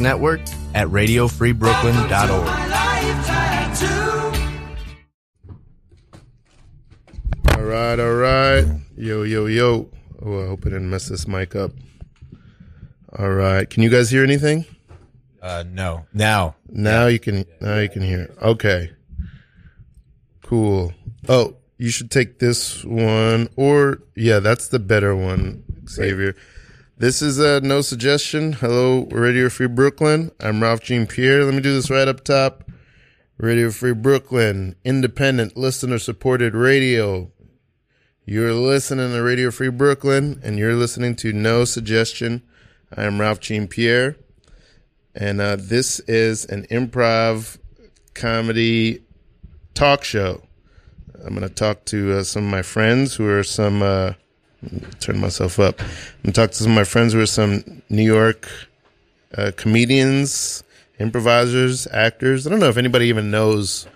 network at radiofreebrooklyn.org. All right, all right. Yo, yo, yo. Oh, I hope I didn't mess this mic up. All right. Can you guys hear anything? Uh, no. Now. Now you can. Now you can hear. Okay. Cool. Oh, you should take this one, or yeah, that's the better one, Xavier. This is a no suggestion. Hello, Radio Free Brooklyn. I'm Ralf Jean-Pierre. Let me do this right up top. Radio Free Brooklyn, independent listener supported radio. You're listening to Radio Free Brooklyn, and you're listening to No Suggestion. I am Ralf Jean-Pierre, and uh, this is an improv comedy talk show. I'm going to talk to uh, some of my friends who are some. Turn myself up. I'm going to talk to some of my friends who are some New York uh, comedians, improvisers, actors. I don't know if anybody even knows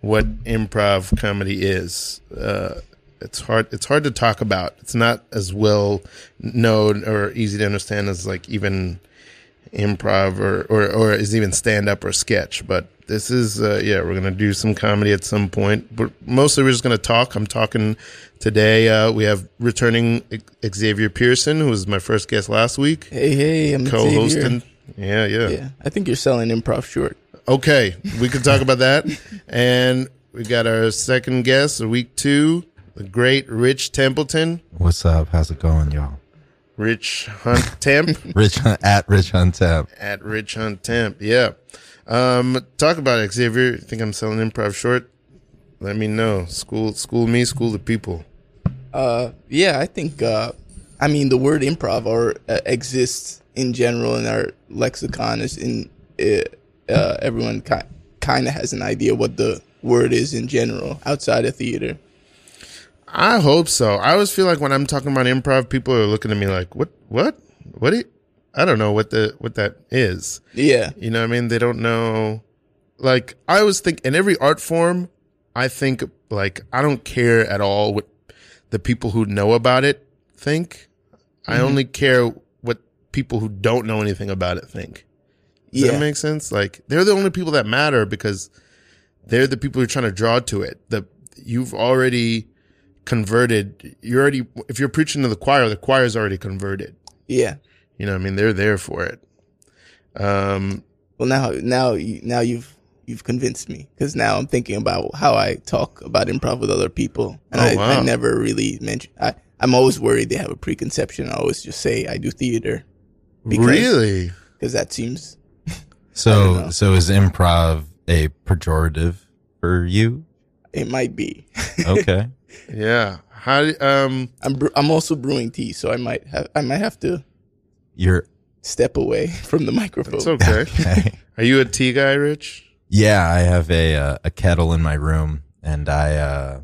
what improv comedy is. Uh, it's hard. It's hard to talk about. It's not as well known or easy to understand as like even improv or or, or is even stand up or sketch. But this is uh, yeah, we're gonna do some comedy at some point. But mostly we're just gonna talk. I'm talking today. Uh, we have returning Xavier Pearson, who was my first guest last week. Hey, hey, I'm co-hosting. Xavier. Yeah, yeah, Yeah, I think you're selling improv short. Okay, we can talk about that. And we got our second guest, of week two, the great Rich Templeton. What's up? How's it going, y'all? Rich Hunt Temp Rich Hunt, at Rich Hunt Temp. at Rich Hunt Temp. Yeah. Um, talk about it, Xavier. Think I'm selling improv short? Let me know. School, school me, school the people. Uh, yeah, I think. Uh, I mean, the word improv or uh, exists in general in our lexicon. Is in uh, uh, everyone ki- kind of has an idea what the word is in general outside of theater. I hope so. I always feel like when I'm talking about improv, people are looking at me like, "What? What? What?" Do you, I don't know what the what that is. Yeah, You know what I mean? They don't know. Like, I always think in every art form, I think, like, I don't care at all what the people who know about it think. I mm-hmm. only care what people who don't know anything about it think. Does yeah, that make sense? Like, they're the only people that matter because they're the people who are trying to draw to it. The, you've already converted. You're already, if you're preaching to the choir, the choir's already converted. yeah. You know what I mean? They're there for it. Um, Well, now, now, now you've you've convinced me because now I'm thinking about how I talk about improv with other people, and Oh, I, wow. I never really mention. I I'm always worried they have a preconception. I always just say I do theater because really? because that seems So, so is improv a pejorative for you? it might be. Okay. Yeah. How? Um. I'm bre- I'm also brewing tea, so I might have I might have to You're step away from the microphone. It's okay. okay. Are you a tea guy, Rich? Yeah, I have a uh, a kettle in my room, and I uh,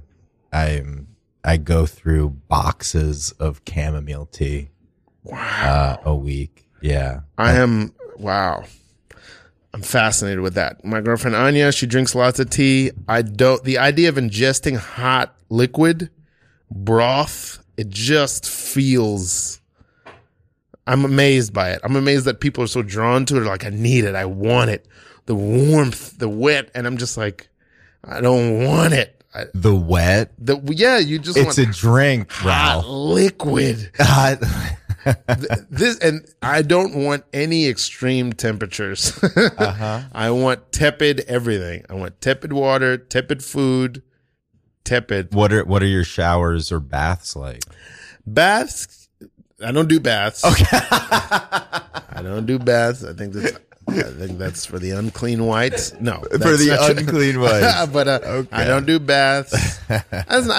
I'm I go through boxes of chamomile tea uh, a week. Yeah, I am. Wow. I'm fascinated with that. My girlfriend Anya, she drinks lots of tea. I don't. The idea of ingesting hot liquid broth, it just feels. I'm amazed by it. I'm amazed that people are so drawn to it. Like, I need it. I want it. The warmth, the wet, and I'm just like, I don't want it. I, the wet. the yeah, you just It's a drink, hot liquid. God. Th- this and I don't want any extreme temperatures. Uh-huh. I want tepid everything. I want tepid water, tepid food, tepid What are what are your showers or baths like? baths. I don't do baths. Okay. I don't do baths. I think that's I think that's for the unclean whites. No, For the unclean whites. but uh, Okay. I don't do baths. I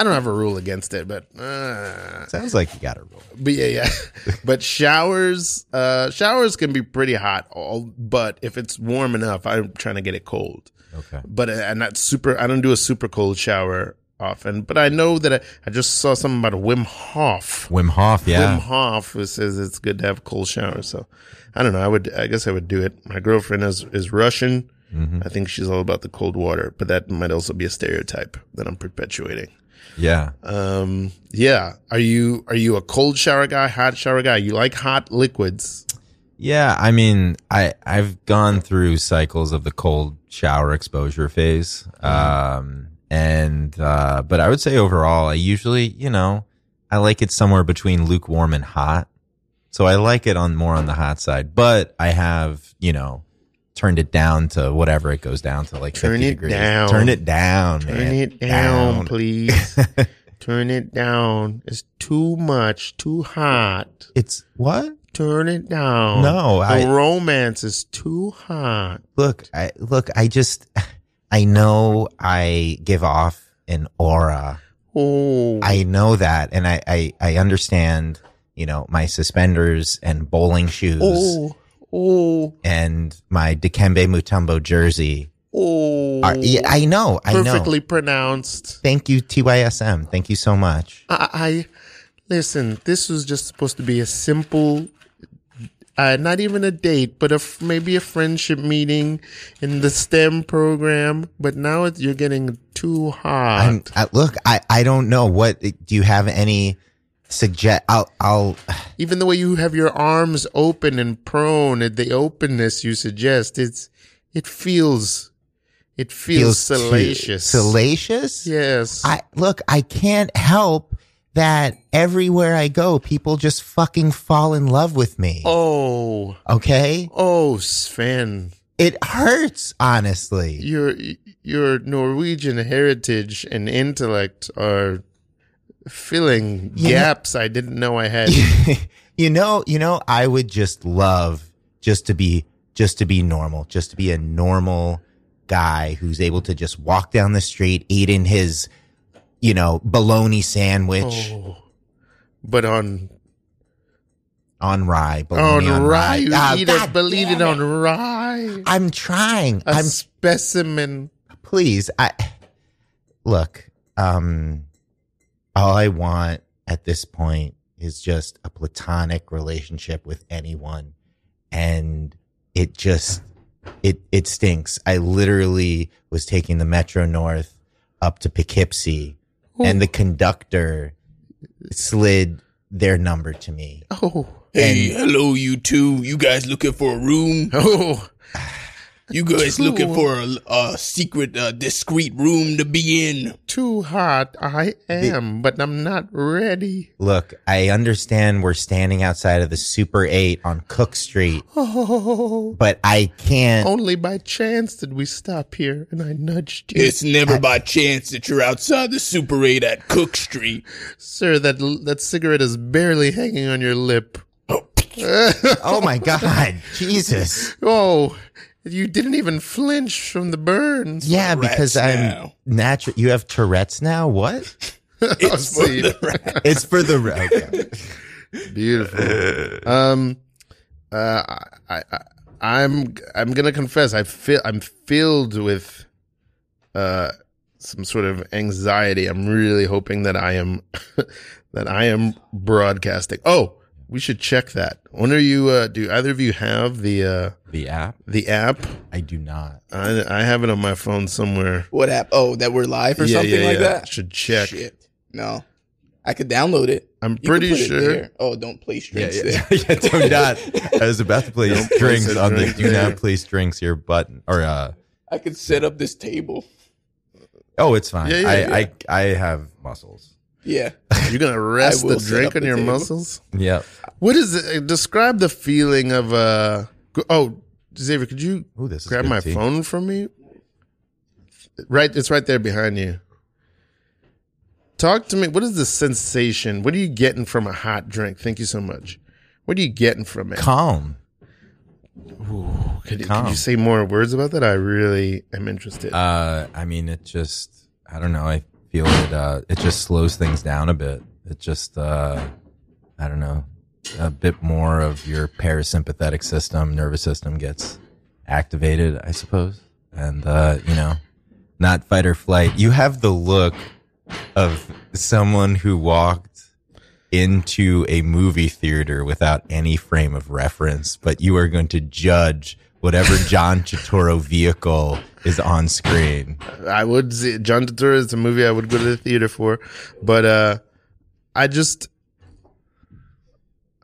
don't have a rule against it, but uh, Sounds like you got a rule. But yeah, yeah. but showers, uh, showers can be pretty hot. All, but if it's warm enough, I'm trying to get it cold. Okay. But uh, and not super. I don't do a super cold shower often. But I know that I, I just saw something about Wim Hof. Wim Hof, yeah. Wim Hof who says it's good to have a cold shower. So I don't know. I would. I guess I would do it. My girlfriend is is Russian. Mm-hmm. I think she's all about the cold water, but that might also be a stereotype that I'm perpetuating. Yeah. Um, yeah. Are you are you a cold shower guy, hot shower guy? You like hot liquids? Yeah, I mean, I I've gone through cycles of the cold shower exposure phase, um, and uh, but I would say overall, I usually, you know, I like it somewhere between lukewarm and hot. So I like it on more on the hot side, but I have, you know, turned it down to whatever it goes down to, like Turn 50 it degrees. down. Turn it down, Turn man. it down, please. Turn it down. It's too much, too hot. It's what? Turn it down. No, the I- romance is too hot. look, I look, I just, I know I give off an aura. Oh, I know that, and I, I, I understand, you know, my suspenders and bowling shoes oh, oh, and my Dikembe Mutombo jersey. oh. Are, yeah, I know, I know. Perfectly pronounced. Thank you, TYSM. Thank you so much. I, I listen. This was just supposed to be a simple, uh, not even a date, but a f- maybe a friendship meeting in the STEM program. But now you're getting too hot. I'm, look, I, I don't know what. Do you have any suggest? I'll, I'll. even the way you have your arms open and prone, and the openness you suggest, it's it feels it feels, too- salacious. Salacious. Yes. I look, I can't help that everywhere I go, people just fucking fall in love with me. oh, Okay? oh, Sven, It hurts, honestly. your your Norwegian heritage and intellect are filling gaps I didn't know I had. you know, you know, I would just love just to be just to be normal, just to be a normal guy who's able to just walk down the street eating his, you know, bologna sandwich oh. But on on rye. on on, rye, you Ah, eat God it, believe it on rye. I'm trying. A I'm specimen. please i look um all i want at this point is just a platonic relationship with anyone and it just it it stinks i literally was taking the metro north up to poughkeepsie and the conductor slid their number to me Oh, Hey, hello, you two. You guys looking for a room? oh. You guys Two. looking for a, a secret, uh, discreet room to be in? too hot. I am, but I'm not ready. look i understand we're standing outside of the super 8 on cook street Oh, but i can't only by chance did we stop here, and I nudged you, It's never by chance that you're outside the Super 8 at Cook Street. sir. That that cigarette is barely hanging on your lip. Oh my God, Jesus! Oh, you didn't even flinch from the burns. Yeah, because I'm now. natural. You have Tourette's now. What? It's for see. the It's for the okay. Beautiful. um, uh, I, I, I'm, I'm gonna confess, I feel, I'm filled with, uh, some sort of anxiety. I'm really hoping that I am, that I am broadcasting. Oh, we should check that. When are you? Uh, do either of you have the uh, the app. the app? I do not. I, I have it on my phone somewhere. What app? Oh, that we're live or Yeah, something yeah, like yeah. that? Should check. Shit. No. I could download it. I'm You pretty sure. Oh, don't play strings yeah, there. yeah, do not. I was about to play place drinks a on the drink do not Place Drinks here button. Or uh, I could set up this table. oh, it's fine. Yeah, yeah, I, yeah. I I have muscles. Yeah. You're gonna rest the drink on the your table. muscles. Yep. What is it? Describe the feeling of uh Oh, Xavier, could you Ooh, this grab my tea. phone from me? Right, it's right there behind you. Talk to me. What is the sensation? What are you getting from a hot drink? Thank you so much. What are you getting from it? Calm. Could, calm. could you say more words about that? I really am interested. Uh, I mean, it just, I don't know. I feel it, uh, it just slows things down a bit. It just, uh, I don't know, a bit more of your parasympathetic system, nervous system gets activated, I suppose. And, uh, you know, not fight or flight. You have the look of someone who walked into a movie theater without any frame of reference, but you are going to judge whatever John Turturro vehicle is on screen. I would see John Turturro is a movie I would go to the theater for, but uh, I just,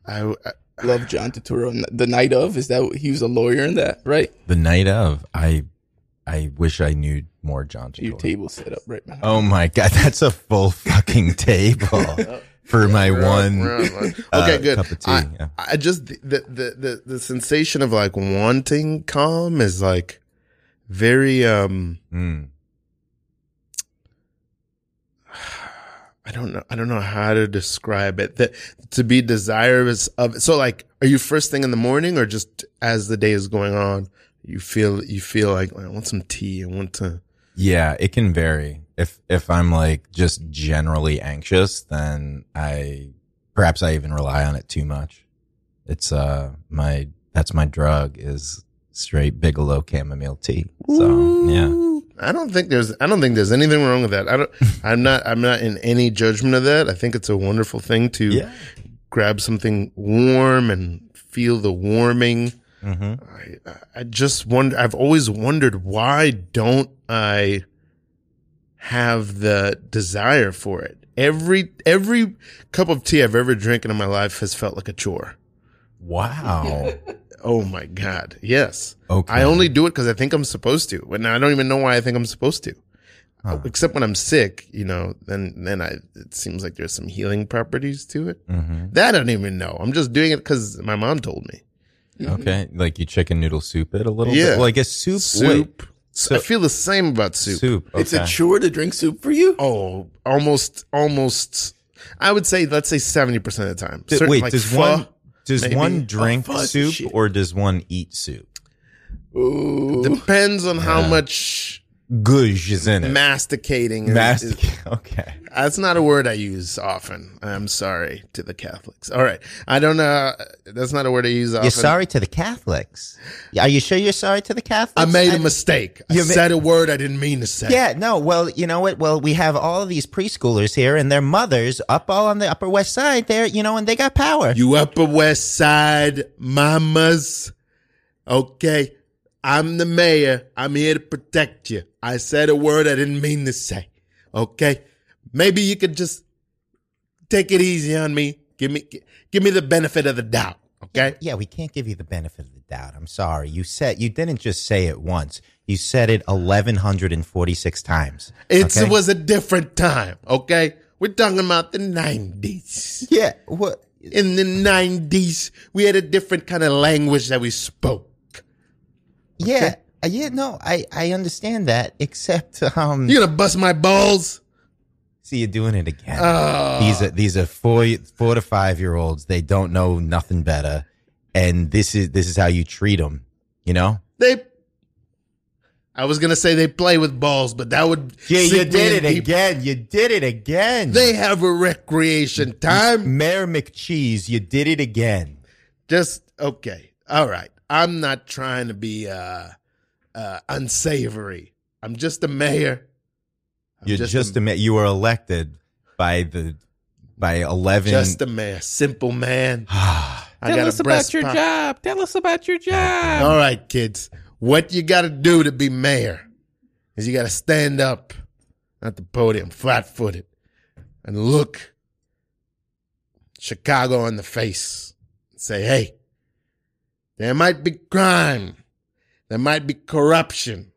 I, love John Turturro. The night of is that he was a lawyer in that, right? The night of, I, I wish I knew more John Your Turturro. table set up right now. Oh my god, that's a full fucking table for my one. okay, uh, good. cup of tea, I, yeah. I just the, the the the sensation of like wanting calm is like very um Mm. I don't know I don't know how to describe it. That to be desirous of so like are you first thing in the morning or just as the day is going on you feel you feel like I want some tea I want to Yeah, it can vary. If if I'm like just generally anxious, then I perhaps I even rely on it too much. It's uh my that's my drug is straight Bigelow chamomile tea. So yeah. I don't think there's I don't think there's anything wrong with that. I don't I'm not I'm not in any judgment of that. I think it's a wonderful thing to Yeah. grab something warm and feel the warming. hmm I, I just wonder, I've always wondered why don't I have the desire for it? Every, every cup of tea I've ever drinking in my life has felt like a chore. Wow. Oh my God. Yes. Okay. I only do it because I think I'm supposed to. And I don't even know why I think I'm supposed to. Huh. Except when I'm sick, you know, then, then I, it seems like there's some healing properties to it. hmm That I don't even know. I'm just doing it because my mom told me. Okay. Like you chicken noodle soup it a little Yeah. bit. Well, I guess soup. Soup. wait, I feel the same about soup. soup. It's a chore to drink soup for you. Oh, almost, almost. I would say, let's say seventy percent of the time. Certain, Wait, like does pho, one does maybe. one drink soup shit. or does one eat soup? Ooh. depends on how much Gush is in it. masticating. is- Mastic. Okay. that's not a word I use often. I'm sorry to the Catholics. All right, I don't know. That's not a word I use often. You're sorry to the Catholics. Are you sure you're sorry to the Catholics? I made a I'm- mistake. I ma- said a word I didn't mean to say. Yeah, no. Well, you know what? Well, we have all of these preschoolers here, and their mothers up all on the Upper West Side. There, you know, and they got power. You Upper West Side mamas. Okay. I'm the mayor. I'm here to protect you. I said a word I didn't mean to say. Okay. Maybe you could just take it easy on me. Give me, give me the benefit of the doubt. Okay. Yeah, we can't give you the benefit of the doubt. I'm sorry. You said you didn't just say it once. You said it 1146 times. It okay? was a different time. Okay. We're talking about the 90s. Yeah. What? In the 90s, we had a different kind of language that we spoke. Yeah. Uh, yeah. No, I I understand that. Except, um, You gonna bust my balls? see, you're doing it again. Oh. these are these are four four to five year olds. They don't know nothing better, and this is this is how you treat them. You know. They. I was gonna say they play with balls, but that would. Yeah, you did it deep. again. You did it again. They have a recreation time. Mayor McCheese, you did it again. Just okay. All right. I'm not trying to be uh uh unsavory. I'm just a mayor. I'm You're just, a, mayor. you were elected by the by eleven. just a mayor, simple man. I Tell got us a about your pump. job. Tell us about your job. All right, kids. What you got to do to be mayor is you got to stand up at the podium, flat footed, and look Chicago in the face and say, hey, there might be crime. There might be corruption.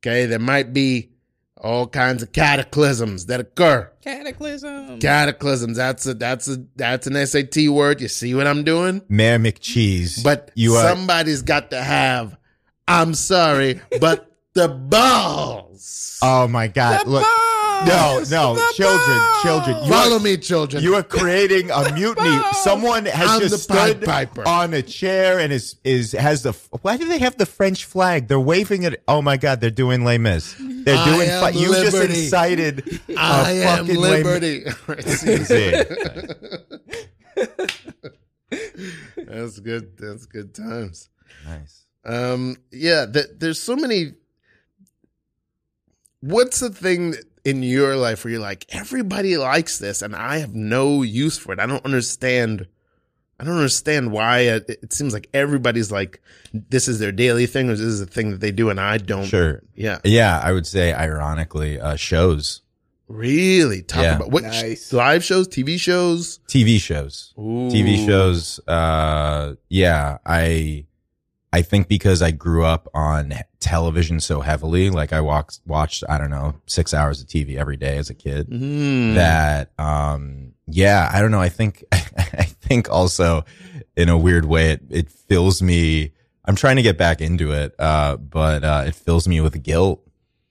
Okay. There might be all kinds of cataclysms that occur. Cataclysms. Cataclysms. That's a, that's a, that's an SAT word. You see what I'm doing? Mayor McCheese. But you are somebody's got to have, I'm sorry, but the balls. Oh my God! The Look, no, no, children, children. You Follow are, me, children. You are creating a mutiny. Someone has I'm just stood Piper. on a chair and is is has the. Why do they have the French flag? They're waving it. Oh my God! They're doing Les Mis. They're I doing. am Fi- you just incited. a I am fucking Les liberty. That's good. That's good times. Nice. Um, yeah, th- there's so many. What's the thing in your life where you're like, everybody likes this, and I have no use for it. I don't understand. I don't understand why it, it seems like everybody's like, this is their daily thing, or this is a thing that they do, and I don't. Sure. Yeah. Yeah, I would say, ironically, uh, shows. Really? Talk Yeah. about what Nice. live shows, TV shows? TV shows. Ooh. TV shows. Uh, yeah, I, I think because I grew up on television so heavily, like I walked, watched, I don't know, six hours of TV every day as a kid. Mm. That, um, yeah, I don't know. I think, I think also in a weird way, it, it fills me. I'm trying to get back into it, uh, but uh, it fills me with guilt.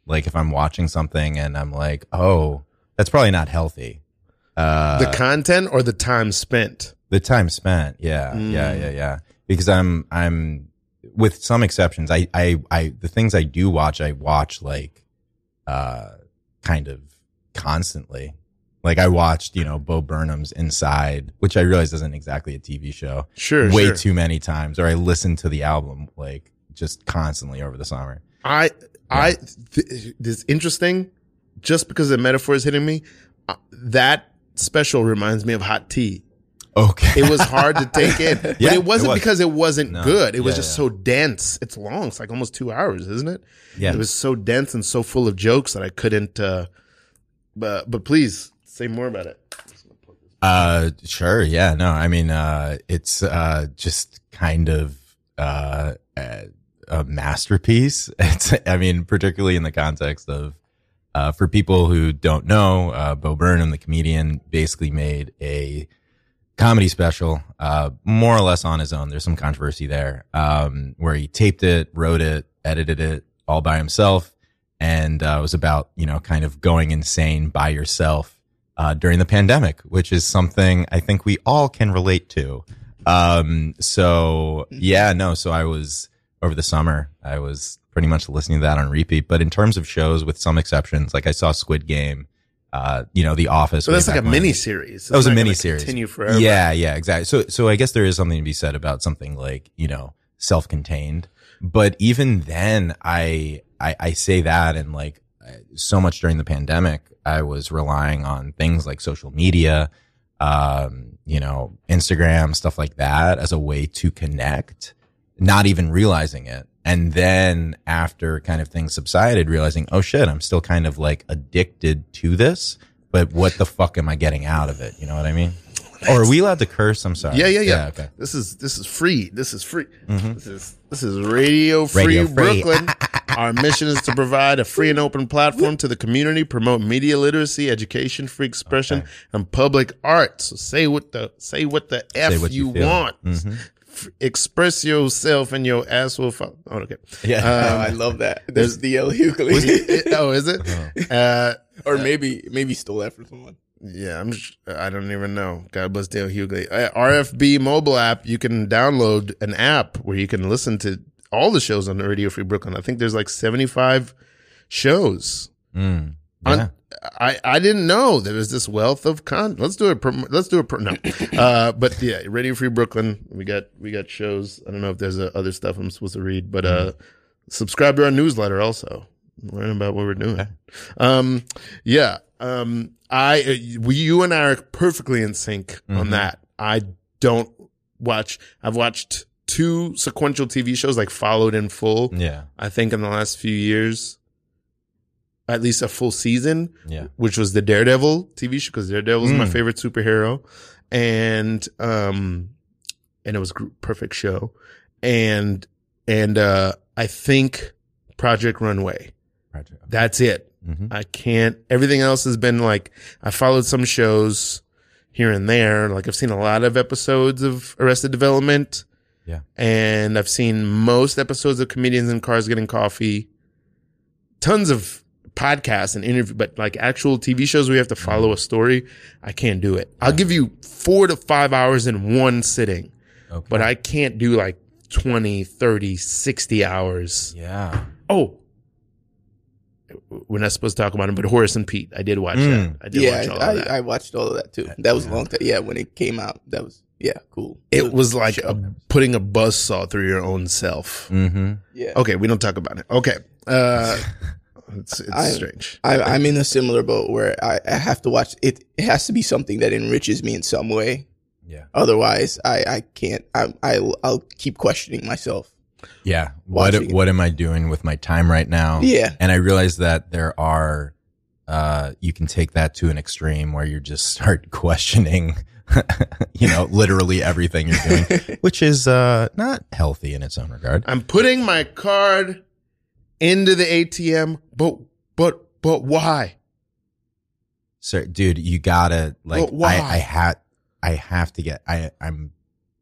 Like if I'm watching something and I'm like, oh, that's probably not healthy. Uh, the content or the time spent? the time spent yeah yeah Mm. yeah yeah because i'm i'm with some exceptions i i i the things i do watch i watch like uh kind of constantly like i watched you know bo burnham's inside which i realize isn't exactly a tv show Sure, way sure. too many times or i listened to the album like just constantly over the summer I, I, th- this is interesting. Just because the metaphor is hitting me, uh, that special reminds me of hot tea. Okay It was hard to take in, but Yeah, it wasn't it was. because it wasn't No. good. It was just yeah. so dense. It's long. It's like almost two hours, isn't it? yeah It was so dense and so full of jokes that I couldn't. Uh, but but please say more about it. Uh, sure. Yeah. No, I mean, uh, it's, uh, just kind of, uh, a, a masterpiece. It's, I mean, particularly in the context of, uh, for people who don't know, uh, Bo Burnham, the comedian, basically made a comedy special, uh, more or less on his own. There's some controversy there, um, where he taped it, wrote it, edited it all by himself. And, uh, it was about, you know, kind of going insane by yourself uh, during the pandemic, which is something I think we all can relate to. Um, so yeah, no, so I was over the summer, I was pretty much listening to that on repeat. But in terms of shows, with some exceptions, like I saw Squid Game, uh, you know, The Office. So that's like a when. mini series. That was a mini series. Continue forever. Yeah, yeah, exactly. So, so I guess there is something to be said about something like you know self-contained. But even then, I I, I say that, and like so much during the pandemic, I was relying on things like social media, um, you know, Instagram, stuff like that, as a way to connect, not even realizing it. And then after kind of things subsided, realizing, oh shit, I'm still kind of like addicted to this, but what the fuck am I getting out of it? You know what I mean? Or are we allowed to curse? I'm sorry. Yeah, yeah, yeah. okay. Mm-hmm. This is this is free. This is free. This is this is Radio Free Radio Free. Brooklyn. Our mission is to provide a free and open platform to the community, promote media literacy, education, free expression, and public art. So say what the say what the f what you, you want. Mhm. Express yourself and your ass will fall. Oh, okay. Yeah. Oh, Um, I love that. There's DL was Hughley. it- oh, is it? Uh, or maybe maybe stole that from someone. Yeah, I'm. I don't even know. God bless D.L. Hughley. Uh, RFB mobile app. You can download an app where you can listen to all the shows on Radio Free Brooklyn. I think there's like 75 shows. Mm, On- yeah. I I didn't know there was this wealth of con. Let's do it. Let's do it. No, uh, but yeah, Radio Free Brooklyn. We got we got shows. I don't know if there's uh, other stuff I'm supposed to read, but uh, subscribe to our newsletter also. Learn about what we're doing. Um, yeah. Um, I uh, we you and I are perfectly in sync on Mhm. that. I don't watch. I've watched two sequential TV shows like followed in full. yeah. I think in the last few years, at least a full season Yeah. which was the Daredevil TV show because Daredevil is my Mm. favorite superhero, and um, and it was a perfect show, and and uh, I think Project Runway. Project. That's it. Mhm. I can't. Everything else has been like I followed some shows here and there. Like I've seen a lot of episodes of Arrested Development. Yeah. And I've seen most episodes of Comedians in Cars Getting Coffee. Tons of podcasts and interview, but like actual TV shows where you have to follow a story, I can't do it. I'll give you four to five hours in one sitting, Okay. but I can't do like 20, 30, 60 hours. yeah. Oh, we're not supposed to talk about him, but Horace and Pete, I did watch Mm. that. I did Yeah, watch all I, of that. I watched all of that too. That was a long time. Yeah, when it came out, that was yeah, cool. it was like a, putting a buzz saw through your own self. Mm-hmm. yeah. Okay, we don't talk about it. Okay, uh, it's, it's I- strange. I, I'm in a similar boat where I, I have to watch it. It has to be something that enriches me in some way. Yeah. Otherwise, I, I can't. I, I I'll keep questioning myself. Yeah. What it. What am I doing with my time right now? Yeah. And I realize that there are uh, you can take that to an extreme where you just start questioning, you know, literally everything you're doing, which is uh, not healthy in its own regard. I'm putting my card into the ATM, but but but why? Sir, dude, you gotta like. But why? I, I had, I have to get. I, I'm,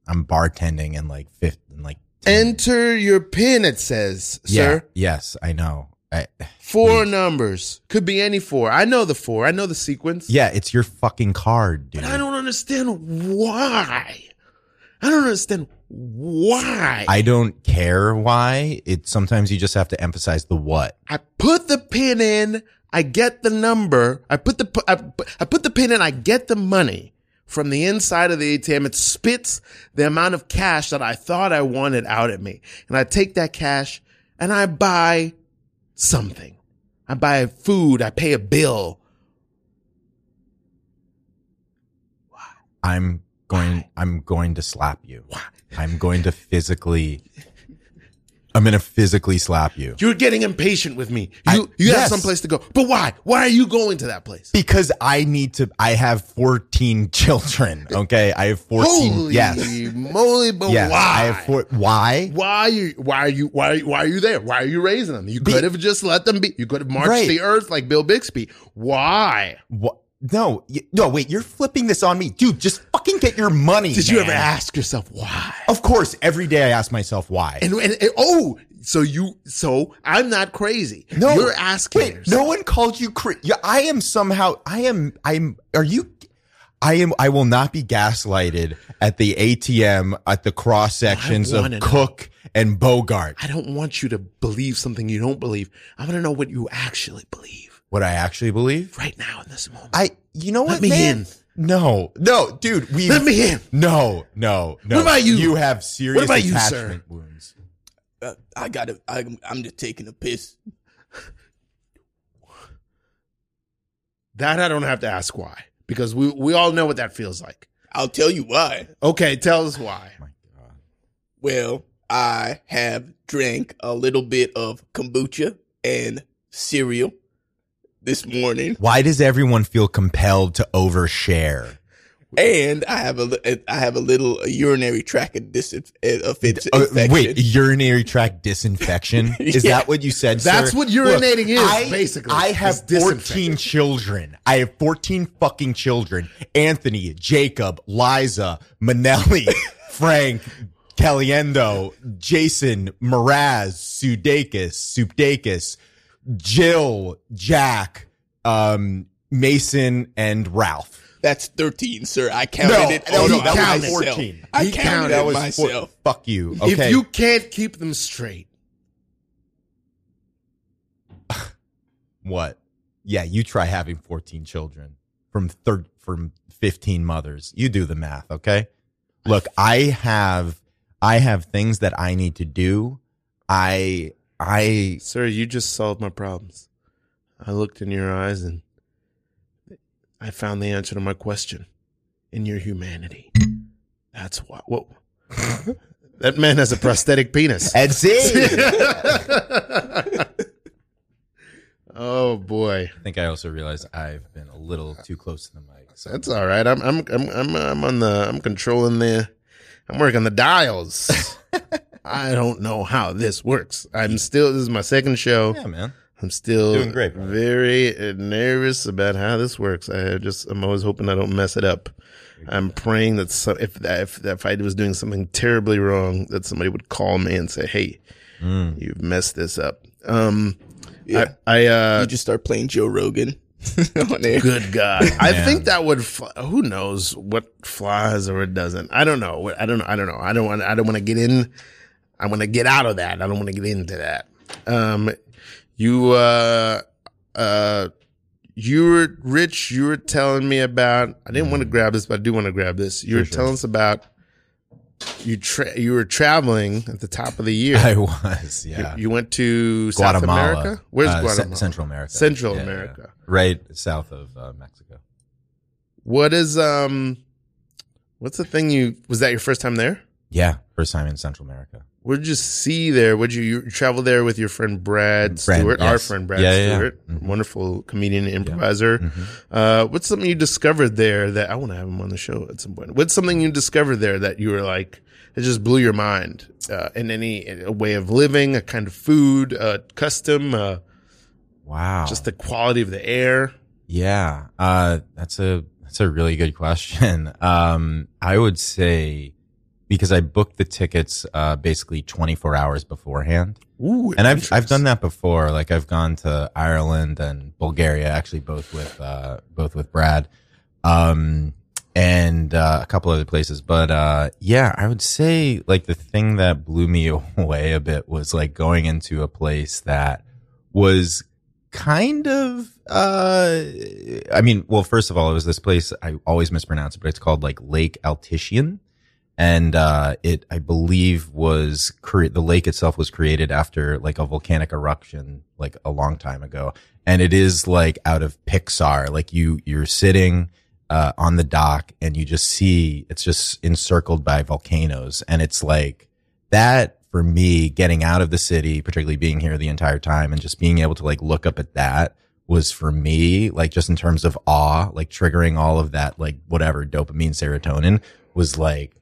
I'm bartending in like fifth, and like 10 Enter your pin. It says, Yeah, sir. yes, I know. I, Four numbers could be any four. I know the four. I know the sequence. yeah, it's your fucking card, dude. But I don't understand why. I don't understand why. I don't care why. It sometimes you just have to emphasize the what. I put the pin in. I get the number. I put the I, I put the pin in. I get the money from the inside of the ATM. It spits the amount of cash that I thought I wanted out at me, and I take that cash and I buy something. I buy food. I pay a bill. Why? I'm going. I'm going to slap you. I'm going to physically. I'm going to physically slap you You're getting impatient with me. You I- you yes. have some place to go, but why? Why are you going to that place? because I need to. I have 14 children. Okay, I have 14. Holy yes, moly! But yes. why? I have four. Why? Why are you? Why are you? Why? Why are you there? Why are you raising them? You could have just let them be. You could have marched Right. the earth like Bill Bixby. Why? What? No, y- no. Wait, you're flipping this on me, dude. Just fucking get your money. Did you ever ask yourself why? Of course, every day I ask myself why. And, and, and- oh, so you? So I'm not crazy. No, you're asking. Wait, yourself. no one called you cra- yeah, I am somehow. I am. I'm. Are you? I am. I will not be gaslighted at the ATM at the cross sections of know. Cook and Bogart. I don't want you to believe something you don't believe. I want to know what you actually believe What I actually believe. right now in this moment. I. You know what? me man? in. No, no, dude. We Let me in. No, no, no. What about you? You have serious about you, attachment sir? wounds. Uh, I gotta. I'm, I'm just taking a piss. That I don't have to ask why because we we all know what that feels like. I'll tell you why. Okay, tell us why. My God. Well, I have drank a little bit of kombucha and cereal this morning, Why does everyone feel compelled to overshare? and I have a li- I have a little urinary tract dis- uh, of its infection. wait, urinary tract disinfection? Is Yeah. that what you said? That's sir? what urinating is, basically, I have 14 children. I have 14 fucking children. Anthony, Jacob, Liza, Minnelli, Frank, Caliendo, Jason, Mraz, Sudeikis, Supdakis, Jill, Jack, um, Mason, and Ralph. That's thirteen, sir. I counted No, it. no, all no, by that was 14. I He counted, counted. That was myself. four- fuck you. Okay. If you can't keep them straight, What? Yeah, you try having 14 children from third from 15 mothers. You do the math, okay? Look, I have I have things that I need to do. I I sir, you just solved my problems. I looked in your eyes and I found the answer to my question in your humanity. That's what. What? that man has a prosthetic penis. That's it. oh boy, I think I also realized I've been a little too close to the mic. So that's all right. I'm I'm I'm I'm, I'm on the I'm controlling the I'm working the dials. I don't know how this works. I'm still this is my second show. yeah, man. I'm still Doing great, brother. very uh, nervous about how this works. I just I'm always hoping I don't mess it up. I'm praying that so, if that if, that if I was doing something terribly wrong, that somebody would call me and say, "Hey, Mm. you've messed this up." Um, Yeah. I, I uh, you just start playing Joe Rogan on there. good God, I Man. think that would. Fly, who knows what flies or it doesn't? I don't know. I don't. I don't know. I don't want. I don't want to get in. I want to get out of that. I don't want to get into that. Um, you uh uh you were rich you were telling me about i didn't want to grab this but i do want to grab this you were Sure, telling us about you tra- you were traveling at the top of the year I was, yeah. you went to south Guatemala. america where's Uh, guatemala Central America. Central yeah, America. yeah. Right south of uh, Mexico. what is um what's the thing you was that your first time there Yeah, first time in Central America. What did you see there? Would you, you travel there with your friend Brad Brad, Stewart, our friend Brad Yeah, yeah, yeah. Stewart, Mhm. wonderful comedian and improviser. Mm-hmm. Uh, what's something you discovered there that I want to have him on the show at some point? What's something you discovered there that you were like, it just blew your mind uh, in any a way of living, a kind of food, a custom, uh, Wow. just the quality of the air? Yeah, uh, that's a that's a really good question. Um, I would say because I booked the tickets uh, basically 24 hours beforehand, Ooh, and I've I've done that before. Like I've gone to Ireland and Bulgaria, actually both with uh, both with Brad, um, and uh, a couple other places. But uh, yeah, I would say like the thing that blew me away a bit was like going into a place that was kind of uh i mean well first of all it was this place i always mispronounce it but it's called like lake altician and uh it i believe was cre- the lake itself was created after like a volcanic eruption like a long time ago. And it is like out of pixar. Like you you're sitting uh on the dock and you just see it's just encircled by volcanoes. And it's like that for me getting out of the city particularly being here the entire time and just being able to like look up at that was for me like just in terms of awe like triggering all of that like whatever dopamine serotonin was like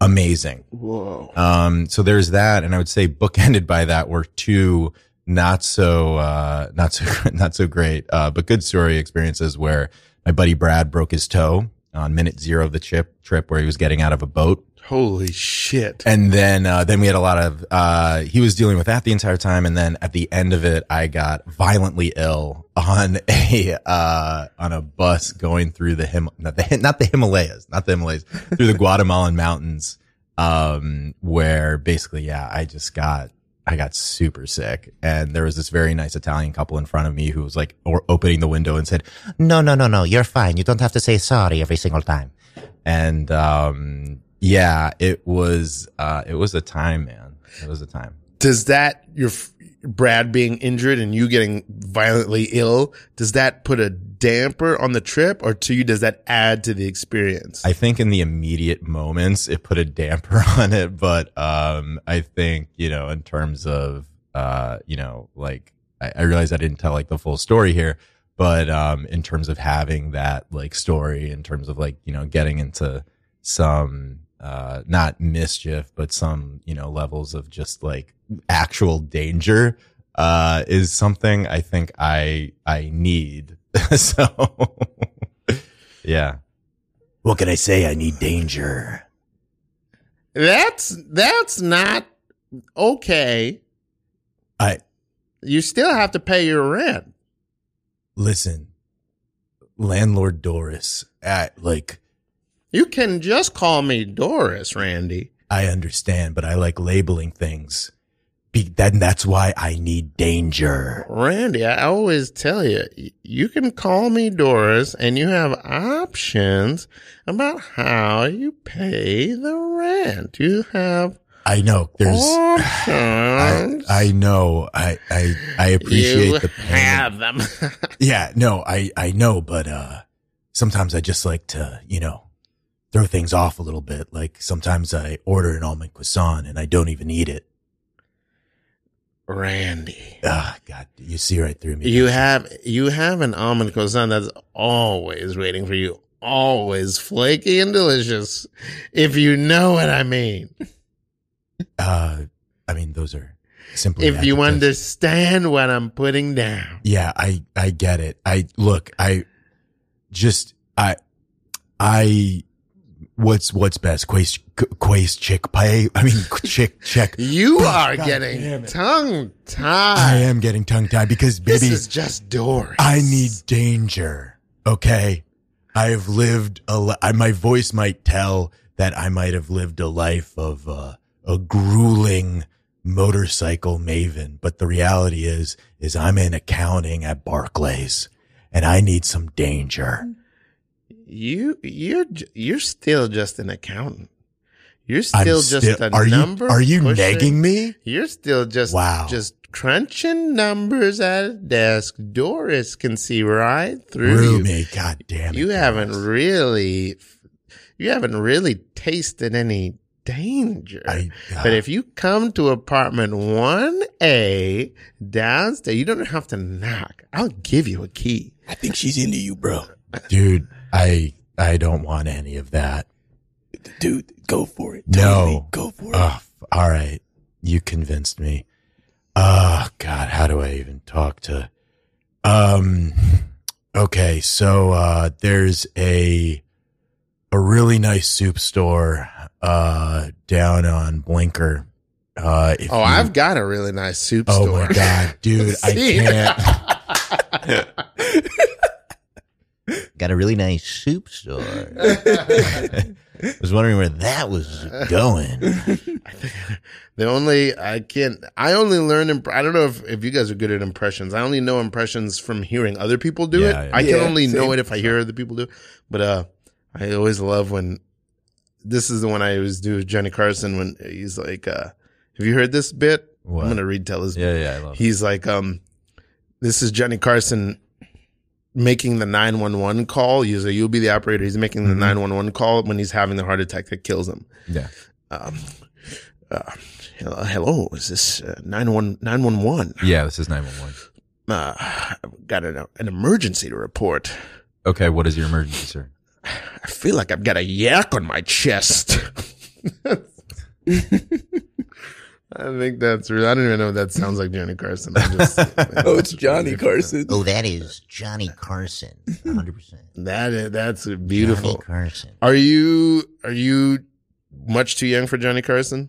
amazing Whoa. um so there's that and i would say bookended by that were two not so uh not so not so great uh but good story experiences where my buddy brad broke his toe on minute zero of the trip trip where he was getting out of a boat Holy shit. and then, uh, then we had a lot of, uh, he was dealing with that the entire time. And then at the end of it, I got violently ill on a, uh, on a bus going through the Him, not the, not the Himalayas, not the Himalayas, through the Guatemalan mountains. Um, where basically, yeah, I just got, I got super sick. And there was this very nice Italian couple in front of me who was like, or opening the window and said, no, no, no, no, you're fine. You don't have to say sorry every single time. And, um, yeah, it was, uh, it was a time, man. It was a time. Does that, your Brad being injured and you getting violently ill, does that put a damper on the trip or to you, does that add to the experience? I think in the immediate moments, it put a damper on it. But, um, I think, you know, in terms of, uh, you know, like, I, I realize I didn't tell like the full story here, but, um, in terms of having that like story, in terms of like, you know, getting into some, uh, not mischief, but some, you know, levels of just like actual danger, uh, is something I think I, I need. so, yeah. What can I say? I need danger. that's, that's not okay. I You still have to pay your rent. listen, landlord Doris. at like You can just call me Doris, Randy. I understand, but I like labeling things. Be, then that's why I need danger. Randy, I always tell you, you can call me Doris and you have options about how you pay the rent. You have I know there's. I, options. I know. I I I appreciate you the pain. have them. Yeah, no, I I know, but uh sometimes I just like to, you know, throw things off a little bit. Like sometimes I order an almond croissant and I don't even eat it. Randy, Ah, God, you see right through me. you have you have an almond croissant that's always waiting for you, always flaky and delicious. If you know what I mean. Uh, I mean, those are simply. If you understand what I'm putting down. Yeah, I I get it. I look, I just I I what's what's best? Quace quace chick pay I mean, chick check. You are God getting tongue tied I am getting tongue tied because This baby, is just doors I need danger. Okay, I have lived a. Li- I, my voice might tell that I might have lived a life of uh, a grueling motorcycle maven, but the reality is, is I'm in accounting at Barclays, and I need some danger. You. You're you're still just an accountant. You're still just a are number. you are you pusher. negging me? You're still just Wow. just crunching numbers at a desk. Doris can see right through Through you. me, god damn it! You haven't really, you haven't really tasted any danger. I- but if you come to apartment 1A downstairs, you don't have to knock. I'll give you a key. I think she's into you, bro. dude, I I don't want any of that. Dude, go for it. No. Go for it. Oh, all right. You convinced me. Oh God, how do I even talk to? Um. Okay, so uh, there's a a really nice soup store uh down on Bleecker. Uh, if Oh, you- I've got a really nice soup store. Oh store. my God, dude, I can't. Got a really nice soup store. was wondering where that was going. The only I can't I only learn imp- I don't know if, if you guys are good at impressions. I only know impressions from hearing other people do Yeah, it. yeah. I can Yeah, only know it if I hear other people do it. But uh I always love when this is the one I always do with Johnny Carson when he's like uh have you heard this bit? What? I'm gonna retell his Yeah, yeah, I love. it. he's like um this is Johnny Carson making the 911 call. Usually you'll be the operator. He's making the Mhm. 911 call when he's having the heart attack that kills him Yeah. um, uh, hello, hello, is this uh, 911? 911? Yeah, this is nine one one. Uh, I've got an, an emergency to report. Okay, what is your emergency, sir? I feel like I've got a yak on my chest. I think that's real. I don't even know if that sounds like Johnny Carson. I just, oh, it's Johnny Carson. Oh, that is Johnny Carson. 100%. That is, that's beautiful. Johnny Carson. Are you are you much too young for Johnny Carson?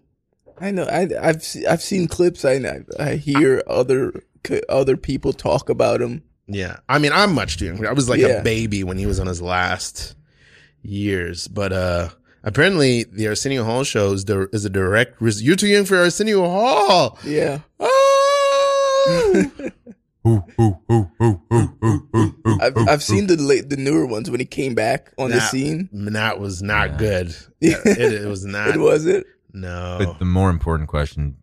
I know. I, I've se- I've seen clips. I I, I hear other c- other people talk about him. Yeah. I mean, I'm much too young. I was like Yeah. a baby when he was on his last years. But uh apparently the Arsenio Hall show is, the, is a direct res- You're too young for Arsenio Hall. Yeah, Oh! Ooh, ooh, ooh, ooh, ooh, ooh, ooh, ooh, I've I've seen the late the newer ones when he came back on the That- scene. that was not Yeah. good. Yeah. it, it was not. It was it. No. But the more important question: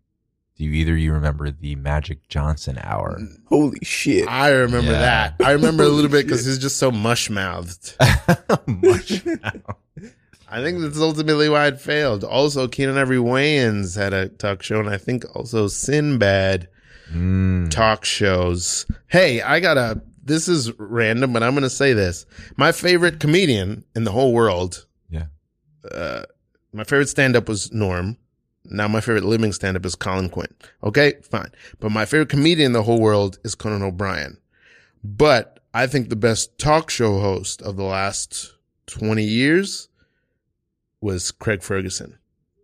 Do you either you remember the Magic Johnson hour? Mm, holy shit! I remember Yeah. that. I remember a little bit because he's just so mush mouthed. Much. I think that's ultimately why it failed. Also, Keenen Ivory Wayans had a talk show, and I think also Sinbad Mm. talk shows. Hey, I got a. This is random, but I'm going to say this. My favorite comedian in the whole world. Yeah. Uh, my favorite stand up was Norm. Now my favorite living stand up is Colin Quinn. Okay, fine. But my favorite comedian in the whole world is Conan O'Brien. But I think the best talk show host of the last 20 years was Craig Ferguson.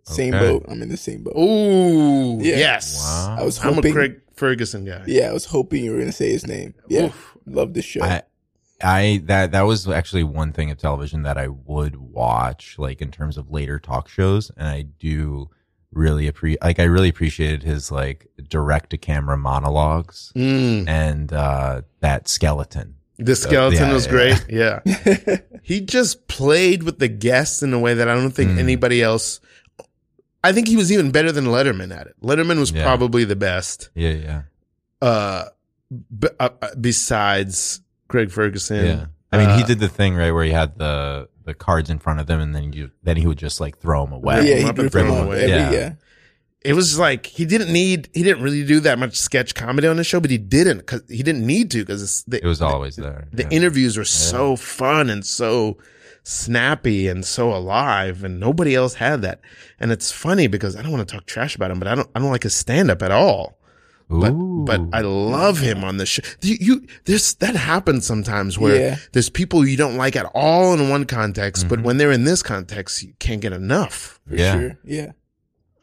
Same Okay. boat. I'm in the same boat. Ooh, Yeah. yes. Wow. I was hoping, I'm a hoping. Craig Ferguson guy. Yeah, I was hoping you were gonna say his name. Yeah, Oof. love the show. I, I that that was actually one thing of television that I would watch, like in terms of later talk shows, and I do really appreciate, like I really appreciated his like direct to camera monologues Mm. and uh that skeleton. The skeleton yeah, was yeah. great. Yeah. he just played with the guests in a way that I don't think Mm. anybody else. I think he was even better than Letterman at it. Letterman was Yeah. probably the best. Yeah, yeah, Uh, b- uh, uh, besides Craig Ferguson. yeah. I mean, he Uh, did the thing right where he had the the cards in front of them, and then you then he would just like throw them away. yeah, he up and throw him him up away. every Yeah. yeah. It was like he didn't need. He didn't really do that much sketch comedy on the show, but he didn't because he didn't need to because It was always there. the yeah. interviews were so fun and so snappy and so alive and nobody else had that and it's funny because i don't want to talk trash about him but i don't i don't like his stand-up at all but Ooh. but i love him on the show you, you there's that happens sometimes where Yeah. there's people you don't like at all in one context but Mhm. when they're in this context you can't get enough for Yeah. sure. Yeah.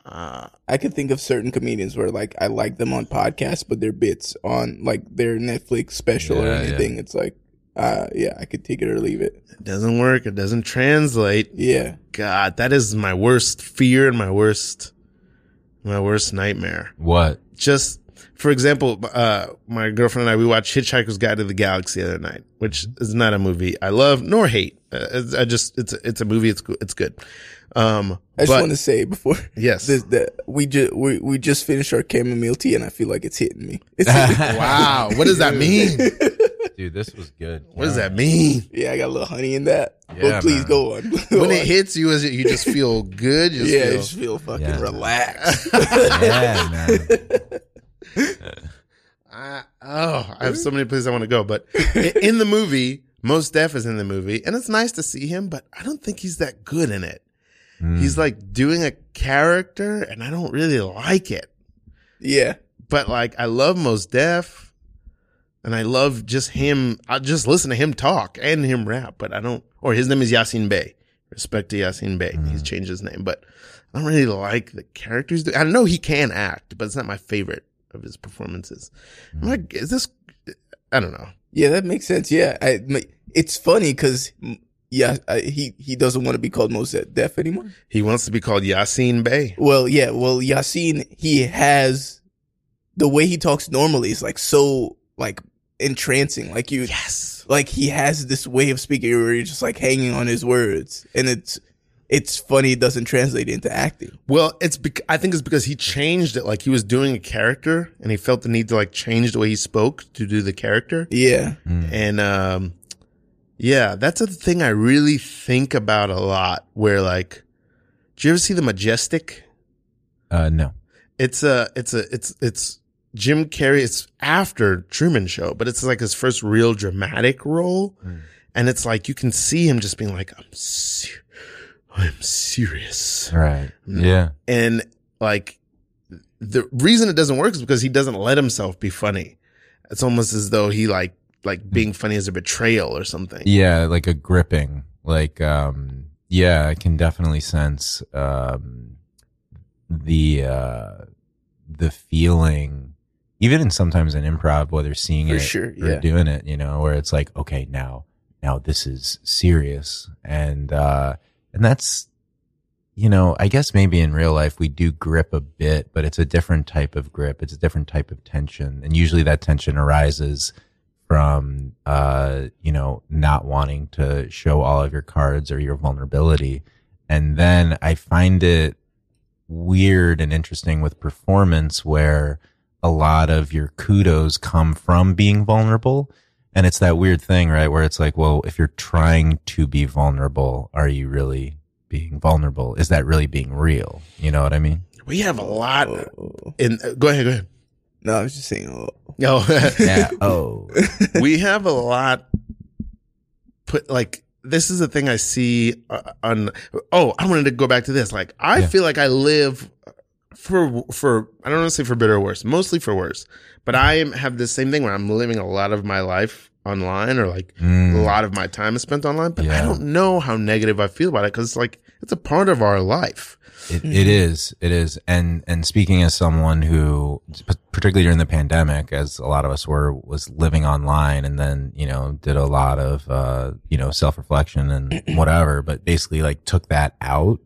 Uh I could think of certain comedians where like I like them on podcasts, but their bits on like their Netflix special or Yeah, yeah. anything, it's like, uh, yeah, I could take it or leave it. it doesn't work it doesn't translate Yeah. god that is my worst fear and my worst my worst nightmare what? just for example, uh, my girlfriend and I we watched Hitchhiker's Guide to the Galaxy the other night, which is not a movie I love nor hate. Uh, it's- I just it's a, it's a movie. It's it's good. Um, I just but want to say before yes, this that we just we, we just finished our chamomile tea and I feel like it's hitting me. It's hitting me. wow, what does that mean? Dude, this was good. What does that mean? Yeah, I got a little honey in that. Yeah, but please man. go on. When it hits you, is it you just feel good? You just yeah, I feel- just feel fucking Yeah. relaxed. Yeah, man. I, oh, I have so many places I want to go. But in the movie, Mos Def is in the movie, and it's nice to see him, but I don't think he's that good in it. Mm. He's like doing a character, and I don't really like it. yeah. But like, I love Mos Def, and I love just him. I just listen to him talk and him rap, but I don't. Or his name is Yasin Bey. Respect to Yasin Bey. He's changed his name, but I don't really like the characters. I know he can act, but it's not my favorite of his performances. I'm like, is this? I don't know. Yeah, that makes sense. Yeah, I, it's funny because yeah, I, he he doesn't want to be called Mos Def anymore. He wants to be called Yasin Bey. Well, yeah, well, Yasin, he has the way he talks normally is like so like entrancing. Like you, Yes. like he has this way of speaking where you're just like hanging on his words, and it's it's funny. It doesn't translate into acting. Well, it's bec- I think it's because he changed it. Like he was doing a character, and he felt the need to like change the way he spoke to do the character. Yeah, And um, yeah, that's a thing I really think about a lot. Where like, do you ever see the Majestic? Uh, no. It's a, it's a, it's it's Jim Carrey. It's after Truman Show, but it's like his first real dramatic role, and it's like you can see him just being like, "I'm, ser- I'm serious." Right. Mm. Yeah. and like the reason it doesn't work is because he doesn't let himself be funny. It's almost as though he like like being funny is a betrayal or something. Yeah, like a gripping. Like, um, yeah, I can definitely sense um, the uh, the feeling, even in sometimes in improv, whether seeing For it sure, or yeah. doing it, you know, where it's like, okay, now, now this is serious, and uh, and that's, you know, I guess maybe in real life we do grip a bit, but it's a different type of grip. It's a different type of tension, and usually that tension arises from uh you know not wanting to show all of your cards or your vulnerability. And then i find it weird and interesting with performance where a lot of your kudos come from being vulnerable. And it's that weird thing right where it's like well if you're trying to be vulnerable are you really being vulnerable? Is that really being real? You know what i mean? We have a lot in go ahead, go ahead. No, I was just saying. Oh. No. yeah oh we have a lot put like this is the thing I see uh, on oh I wanted to go back to this like I Yeah. feel like I live for for I don't want to say for better or worse mostly for worse but I am have the same thing where I'm living a lot of my life online or like Mm. a lot of my time is spent online but I don't know how negative I feel about it because it's like it's a part of our life It, it is. It is. And and speaking as someone who, particularly during the pandemic, as a lot of us were, was living online, and then you know did a lot of uh, you know self reflection and whatever, but basically like took that out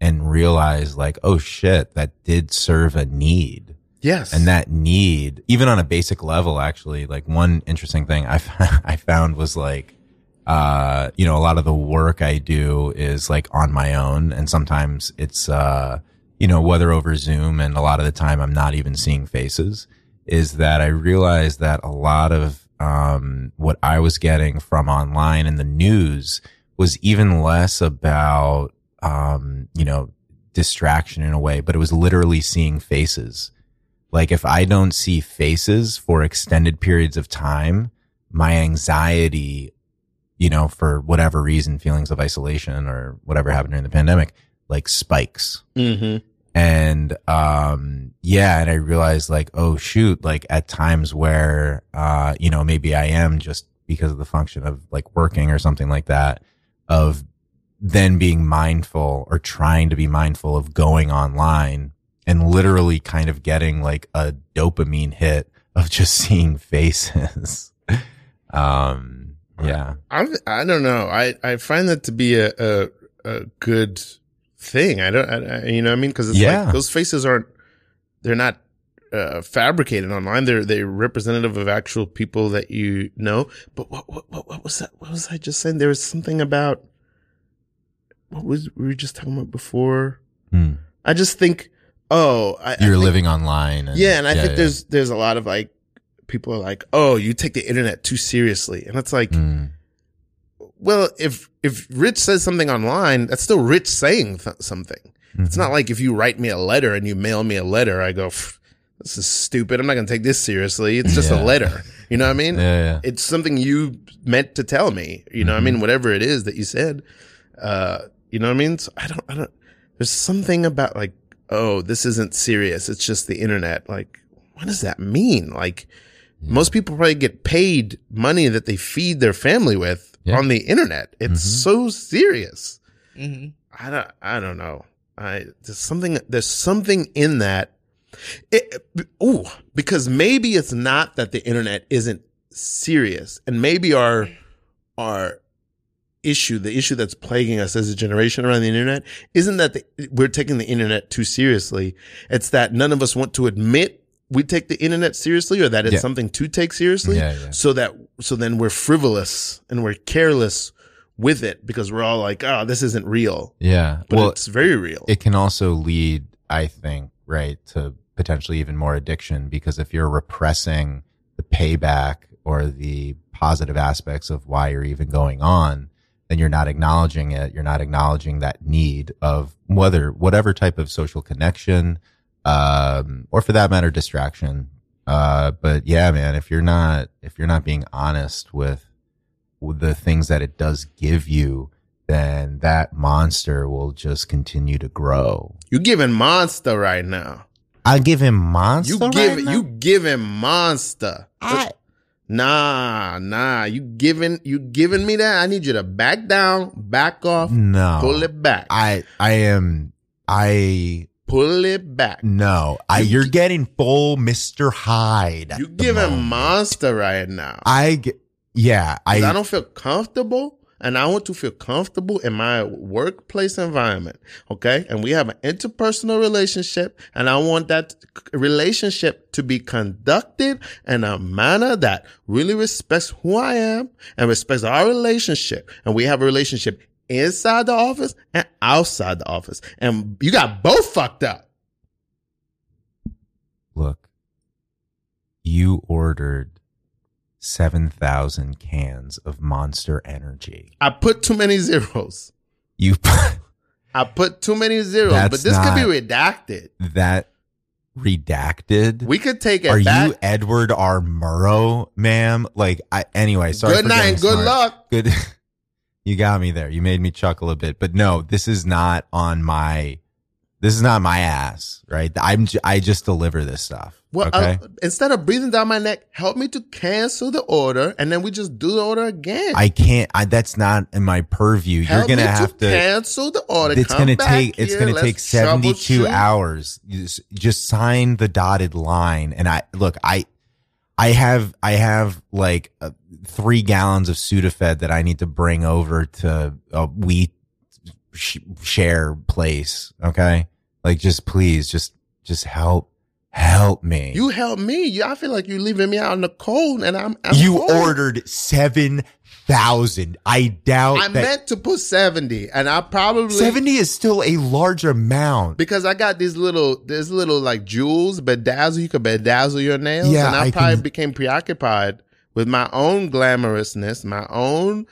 and realized like, oh shit, that did serve a need. yes And that need, even on a basic level, actually, like one interesting thing I, f- I found was like, uh, you know, a lot of the work I do is like on my own. And sometimes it's, uh, you know, whether over Zoom and a lot of the time I'm not even seeing faces is that I realized that a lot of, um, what I was getting from online and the news was even less about, um, you know, distraction in a way, but it was literally seeing faces. Like if I don't see faces for extended periods of time, my anxiety, you know, for whatever reason, feelings of isolation or whatever happened during the pandemic, like spikes. mm-hmm. And, um, yeah. And I realized like, oh shoot, like at times where, uh, you know, maybe I am just because of the function of like working or something like that of then being mindful or trying to be mindful of going online and literally kind of getting like a dopamine hit of just seeing faces. um, yeah. I I don't know. I I find that to be a a, a good thing. I don't. I, I- you know what I mean? Because it's Yeah. like those faces aren't. They're not uh, fabricated online. They're they're representative of actual people that you know. But what what what, was that? What was I just saying? There was something about. What was we were just talking about before? Hmm. I just think. Oh, I, I You're think- living online. And, yeah, and I think there's there's a lot of like people are like, "Oh, you take the internet too seriously," and it's like, Mm. well, if if Rich says something online, that's still Rich saying th- something. It's not like if you write me a letter and you mail me a letter, I go, "This is stupid. I'm not going to take this seriously. It's just a letter." You know what I mean? Yeah, yeah. It's something you meant to tell me. You know what I mean? Whatever it is that you said. Uh, you know what I mean? So I don't. I don't. There's something about like, oh, this isn't serious. It's just the internet. Like, what does that mean? Like, most people probably get paid money that they feed their family with Yeah. on the internet. It's so serious. hmm I don't. I don't know. I there's something. There's something in that. It, ooh, because maybe it's not that the internet isn't serious, and maybe our our issue, the issue that's plaguing us as a generation around the internet, isn't that the, we're taking the internet too seriously. It's that none of us want to admit we take the internet seriously, or that it's Yeah. something to take seriously. Yeah, yeah. So that so then we're frivolous and we're careless with it because we're all like, oh, this isn't real, Yeah. but well, it's very real. it can also lead, I think, right, to potentially even more addiction because if you're repressing the payback or the positive aspects of why you're even going on, then you're not acknowledging it. You're not acknowledging that need of whether, whatever type of social connection, um, or for that matter, distraction. Uh, but yeah, man, if you're not, if you're not being honest with, with the things that it does give you, then that monster will just continue to grow. you giving monster right now. I give him monster. You give you giving monster. Nah, nah. You giving you giving me that? I need you to back down, back off, no. pull it back, I I am I pull it back. no. I you're getting full Mr. Hyde. You giving moment. monster right now. I get yeah. I I don't feel comfortable and I want to feel comfortable in my workplace environment. Okay. And we have an interpersonal relationship and I want that relationship to be conducted in a manner that really respects who I am and respects our relationship. And we have a relationship inside the office and outside the office. And you got both fucked up. look. You ordered seven thousand cans of Monster Energy. I put too many zeros. You put, I put too many zeros, That's but this could be redacted. that redacted. We could take it Are back. you Edward R. Murrow, ma'am? Like, I anyway. Sorry. Good night good smart. luck. Good. you got me there. You made me chuckle a bit, but no, this is not on my. This is not my ass, right? I'm. j- I just deliver this stuff. Well, okay. uh, instead of breathing down my neck, help me to cancel the order, and then we just do the order again. I can't. I, that's not in my purview. help You're gonna have to. cancel the order. it's Come gonna take. It's gonna take 72 hours. You Just, just sign the dotted line, and I look. I. I have I have like uh, three gallons of Sudafed that I need to bring over to a wheat sh- share place. Okay, like just please, just just help help me. You help me. I feel like you're leaving me out in the cold, and I'm. I'm you cold. ordered seven thousand. I doubt I meant to put seventy, and I probably seventy is still a large amount. because I got these little, this little like jewels, bedazzle. You could bedazzle your nails, Yeah, and I, I probably can- became preoccupied with my own glamorousness, my own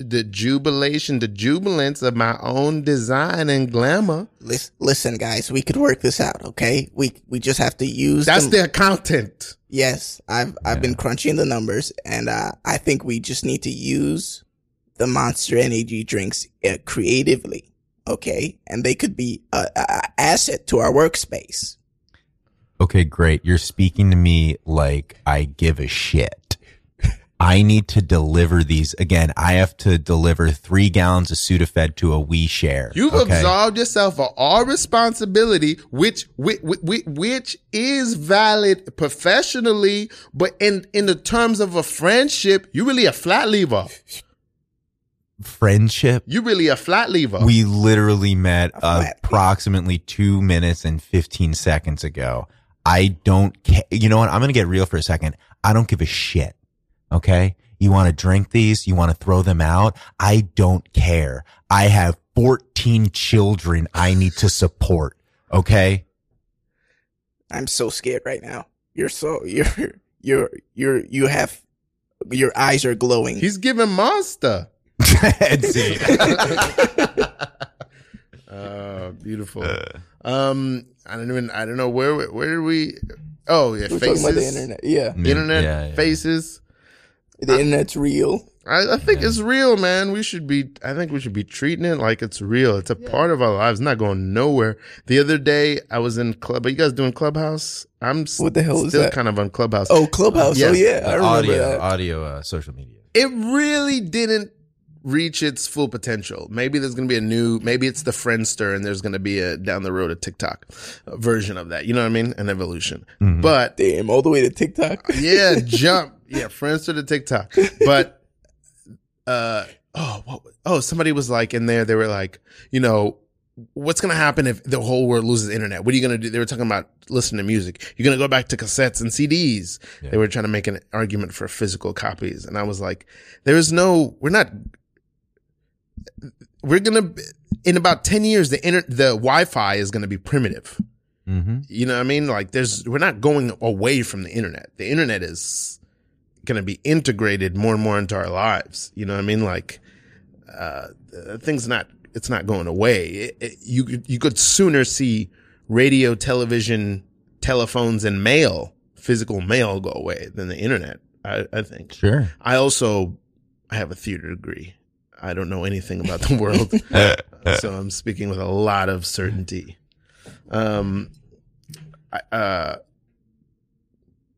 the jubilation, the jubilance of my own design and glamour. Listen, listen, guys, we could work this out, okay? We we just have to use. That's the, the accountant. yes. I've I've been crunching the numbers, and uh, I think we just need to use the Monster Energy drinks uh, creatively, okay? And they could be a, a a asset to our workspace. Okay, great. You're speaking to me like I give a shit. I need to deliver these again. I have to deliver three gallons of Sudafed to a we share. You've okay? absolved yourself of all responsibility, which, which which which is valid professionally, but in in the terms of a friendship, you really a flat lever. friendship. You really a flat lever. We literally met approximately two minutes and 15 seconds ago. I don't care. You know what? I'm going to get real for a second. I don't give a shit. Okay. You want to drink these? You want to throw them out? I don't care. I have 14 children I need to support. Okay. I'm so scared right now. You're so you're you're you're you have your eyes are glowing. He's giving monster. See, Oh, beautiful. Um, I don't even. I don't know where. Where did we? Oh yeah, We're faces. talking about the internet. Yeah, Internet Yeah, yeah. faces. The internet's real. I, I think it's real, man. We should be. I think we should be treating it like it's real. It's a part of our lives. It's not going nowhere. The other day, I was in club. Are you guys doing Clubhouse? I'm What the hell is still that? kind of on Clubhouse. Oh, Clubhouse. Yeah. Oh yeah, I remember audio, that. audio, uh, social media. it really didn't reach its full potential. Maybe there's going to be a new, maybe it's the Friendster and there's going to be a down the road a TikTok uh, version of that. You know what I mean? An evolution. But Damn, all the way to TikTok. yeah, jump. Yeah, friends to the TikTok. But, uh, oh, what, oh, somebody was like in there, they were like, you know, what's going to happen if the whole world loses internet? What are you going to do? They were talking about listening to music. You're going to go back to cassettes and CDs. They were trying to make an argument for physical copies. And I was like, there is no, we're not, we're going to, in about 10 years, the inter, the Wi-Fi is going to be primitive. Mm-hmm. You know what I mean? Like there's, we're not going away from the internet. The internet is going to be integrated more and more into our lives. You know what I mean? Like, uh, things not, it's not going away. It, it, you, could- you could sooner see radio, television, telephones and mail, physical mail go away than the internet. I, I think. Sure. I also, I have a theater degree. I don't know anything about the world. so I'm speaking with a lot of certainty. Um, I- uh,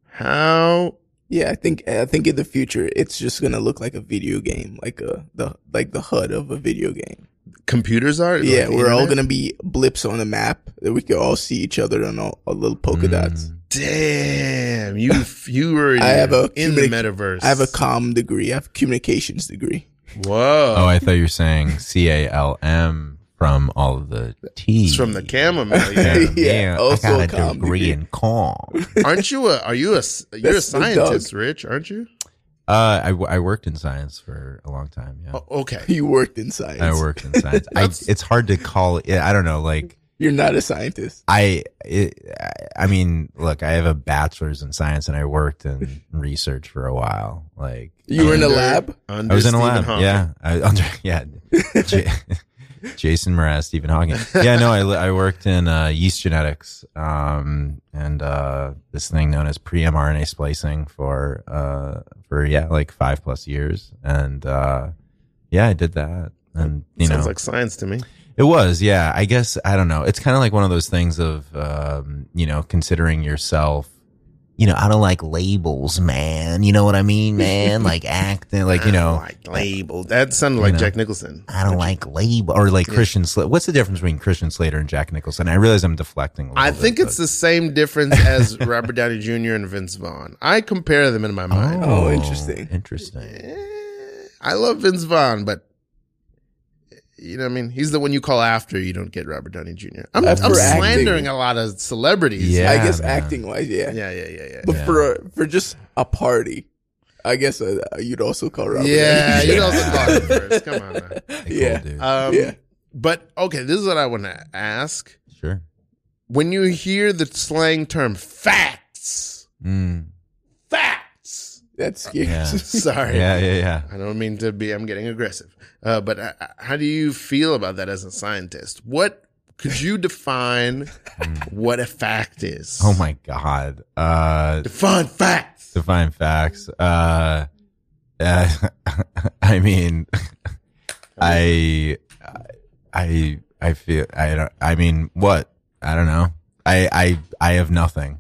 how? Yeah, I think I think in the future it's just gonna look like a video game, like a the like the HUD of a video game. computers are? Yeah, the we're all gonna be blips on a map that we can all see each other on all, all little polka dots. Mm. Damn, you you were I have a in the metaverse. I have a com degree. I have a communications degree. whoa. Oh, I thought you were saying C A L M from all of the T. it's from the chamomile. Yeah. Yeah, also I got a calm degree degree. in calm. aren't you a? Are you a? You're a That's the scientist. Rich? Aren't you? Uh, I, I worked in science for a long time. Yeah, Oh, okay. You worked in science. I worked in science. I, it's hard to call it. I don't know. Like You're not a scientist. I, it, I mean, look, I have a bachelor's in science and I worked in research for a while. Like You were in a lab. under I was in a lab. Hawking. Yeah, I, under, yeah. Jason Mraz, Stephen Hawking. Yeah, no, I, I worked in uh, yeast genetics um, and uh, this thing known as pre-mRNA splicing for uh, for yeah, like five plus years, and uh, yeah, I did that, and you Sounds know, like science to me. it was yeah. I guess I don't know. It's kind of like one of those things of um, you know considering yourself. You know, I don't like labels, man. You know what I mean, man? Like acting, like you know, like labeled. That sounded like know. Jack Nicholson. I don't like label or like Christian Slater. What's the difference between Christian Slater and Jack Nicholson? I realize I'm deflecting. A little I bit, think it's but- the same difference as Robert Downey Jr. and Vince Vaughn. I compare them in my mind. Oh, interesting. Interesting. Eh, I love Vince Vaughn, but you know what I mean? He's the one you call after you don't get Robert Downey Jr. I'm, I'm slandering a lot of celebrities. Yeah, I guess man. acting wise, yeah. Yeah, yeah, yeah, yeah. But Yeah. for for just a party, I guess uh, you'd also call Robert. yeah, Downey you Jr. also call it first. Come on. Now. Yeah. cool, dude. Um, Yeah. But okay, this is what I want to ask. sure. When you hear the slang term facts, Mm. facts. That's scary. Yeah. Sorry. Yeah, yeah, yeah. I don't mean to be, I'm getting aggressive. Uh, but uh, how do you feel about that as a scientist? What could you define what a fact is? Oh my god. Uh, Define facts. define facts. Uh, uh I mean, I, I, I feel. I don't. I mean, what? I don't know. I, I, I have nothing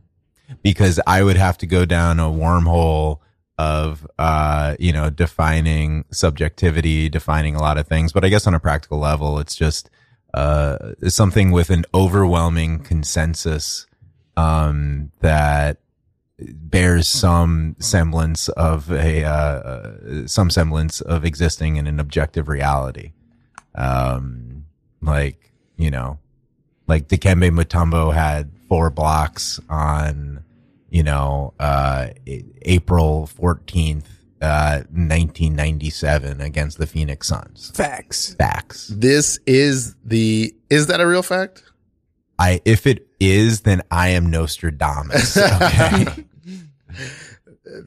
because I would have to go down a wormhole of, uh, you know, defining subjectivity, defining a lot of things. But I guess on a practical level, it's just, uh, something with an overwhelming consensus, um, that bears some semblance of a, uh, some semblance of existing in an objective reality. Um, like, you know, like Dikembe Mutombo had four blocks on, you know, uh, April 14th, uh, 1997 against the Phoenix Suns. Facts. Facts. This is the, is that a real fact? I, if it is, then I am Nostradamus. Okay.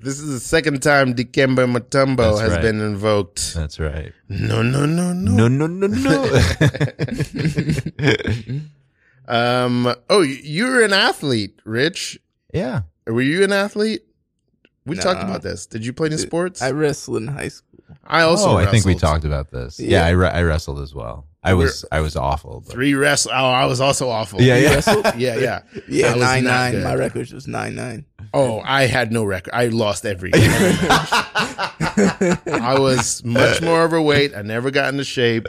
This is the second time Dikembe Mutombo That's has right. been invoked. That's right. No, no, no, no. No, no, no, no. Um. Oh, you're an athlete, Rich. yeah. Were you an athlete? We No. talked about this. Did you play any sports? I wrestled in high school. I also. oh, I think we talked about this. Yeah, Yeah. I, re- I wrestled as well. I was I was awful. But Three wrestle. Oh, I was also awful. Yeah, yeah. yeah, yeah. Yeah, nine nine. good. My record was nine nine. Oh, I had no record. I lost every game. I was much more overweight. I never got into shape.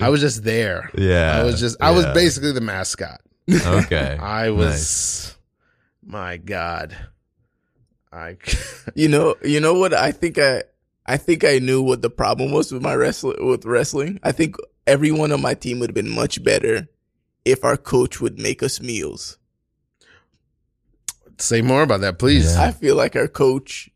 I was just there. Yeah, I was just. I was basically the mascot. okay. I was. Nice. My God. I. You know, you know what? I think I, I think I knew what the problem was with my wrestling. With wrestling, I think everyone on my team would have been much better if our coach would make us meals. Say more about that, please. Yeah. I feel like our coach,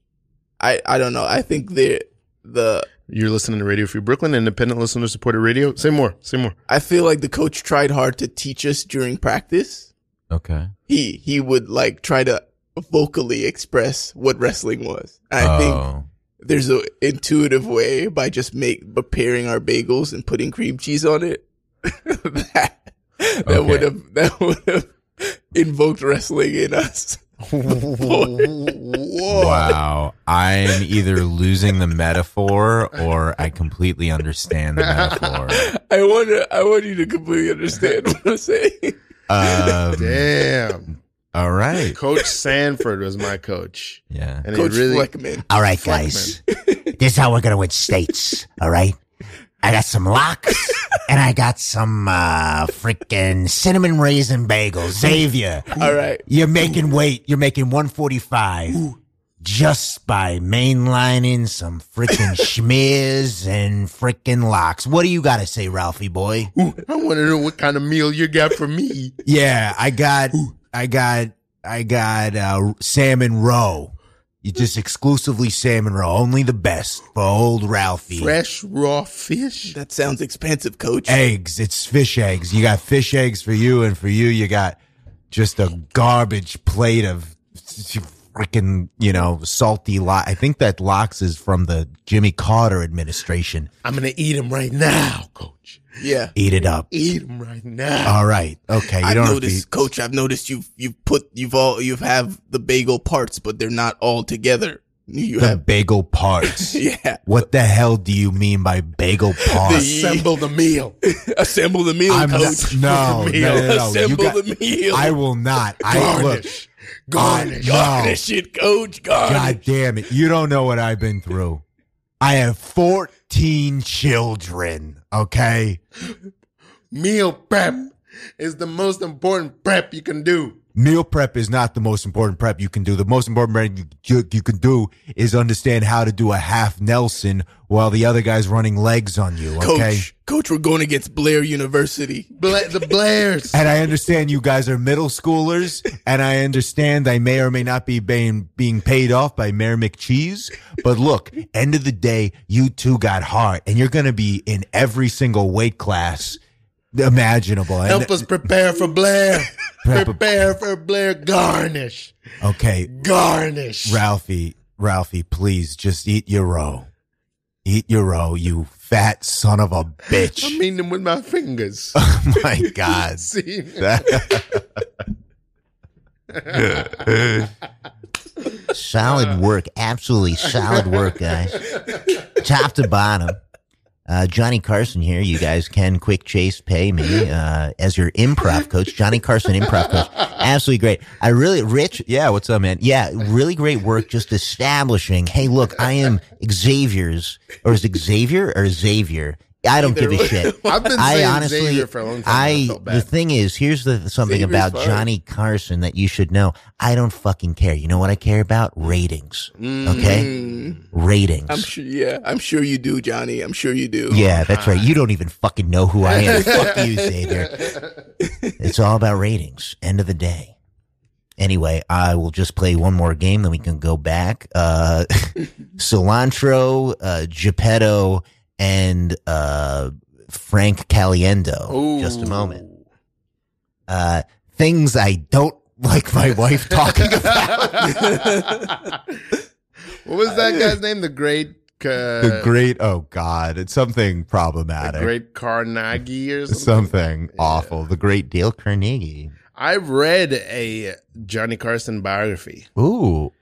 I, I don't know. I think the, the, You're listening to Radio Free Brooklyn, independent listener supported radio. Say more. Say more. I feel like the coach tried hard to teach us during practice. Okay. He, he would like try to vocally express what wrestling was. I think oh. there's a intuitive way by just make preparing our bagels and putting cream cheese on it that that Okay. would have that would have invoked wrestling in us. Wow. I'm either losing the metaphor or I completely understand the metaphor. I want to I want you to completely understand what I'm saying. Um, Damn. all right. Coach Sanford was my coach. Yeah. And Coach he really. Fleckman. All right, guys. this is how we're gonna win states. All right. I got some lox and I got some uh freaking cinnamon raisin bagels. Xavier, All right. you're making weight. You're making 145 just by mainlining some freaking schmears and freaking lox. What do you got to say, Ralphie boy? I want to know what kind of meal you got for me. Yeah, I got, I got, I got uh, salmon roe. You just exclusively salmon roe, only the best for old Ralphie. Fresh raw fish. That sounds expensive, coach. eggs. It's fish eggs. You got fish eggs for you, and for you, you got just a garbage plate of freaking, you know, salty lot. I think that lox is from the Jimmy Carter administration. I'm gonna eat him right now, Coach. Yeah. Eat it up. Eat him right now. All right. Okay. You I've don't noticed, be- coach, I've noticed you've, you've put, you've all, you've have the bagel parts, but they're not all together. You the have, bagel parts. yeah. What the hell do you mean by bagel parts? Assemble the meal. Assemble the meal, I'm coach. not, no, no, no, no. Assemble got- the meal. I will not. I look. I- Garnish. no. Garnish it, coach. Garnish. God damn it. You don't know what I've been through. I have 14 children, okay? Meal prep is the most important prep you can do. Meal prep is not the most important prep you can do. The most important prep you, you, you can do is understand how to do a half Nelson while the other guy's running legs on you, coach. okay? Coach, we're going against Blair University. Bla- the Blairs. And I understand you guys are middle schoolers, and I understand I may or may not be being, being paid off by Mayor McCheese. But look, end of the day, you two got heart, and you're going to be in every single weight class imaginable. And- Help us prepare for Blair. Prepare for Blair. Garnish. Okay, Garnish. Ralphie, Ralphie, please just eat your roe. Eat your roe, you fat son of a I'm bitch. eating them with my fingers. Oh my God. See? Solid work. Absolutely solid work, guys. Top to bottom. Uh, Johnny Carson here. You guys can quick chase pay me uh, as your improv coach. Johnny Carson, improv coach. Absolutely great. I really, Rich, Yeah. What's up, man? yeah, really great work just establishing, hey, look, I am Xavier's, or is it Xavier or Xavier? I don't give a shit. I've been I saying honestly, Xavier for a long time. I, I the thing is, here's the something Xavier's about fine. Johnny Carson that you should know. I don't fucking care. You know what I care about? Ratings. Okay, Mm, ratings. I'm sure. Yeah, I'm sure you do, Johnny. I'm sure you do. Yeah, that's right. You don't even fucking know who I am. Fuck you, Xavier. It's all about ratings. End of the day. Anyway, I will just play one more game, then we can go back. Uh, cilantro, uh, Geppetto, and uh, Frank Caliendo. Just a moment. Uh, things I don't like my wife talking about. What was that guy's name? The great, uh, the great, oh God, it's something problematic. the great Carnegie or something. something awful. The great Dale Carnegie. I've read a Johnny Carson biography. Ooh.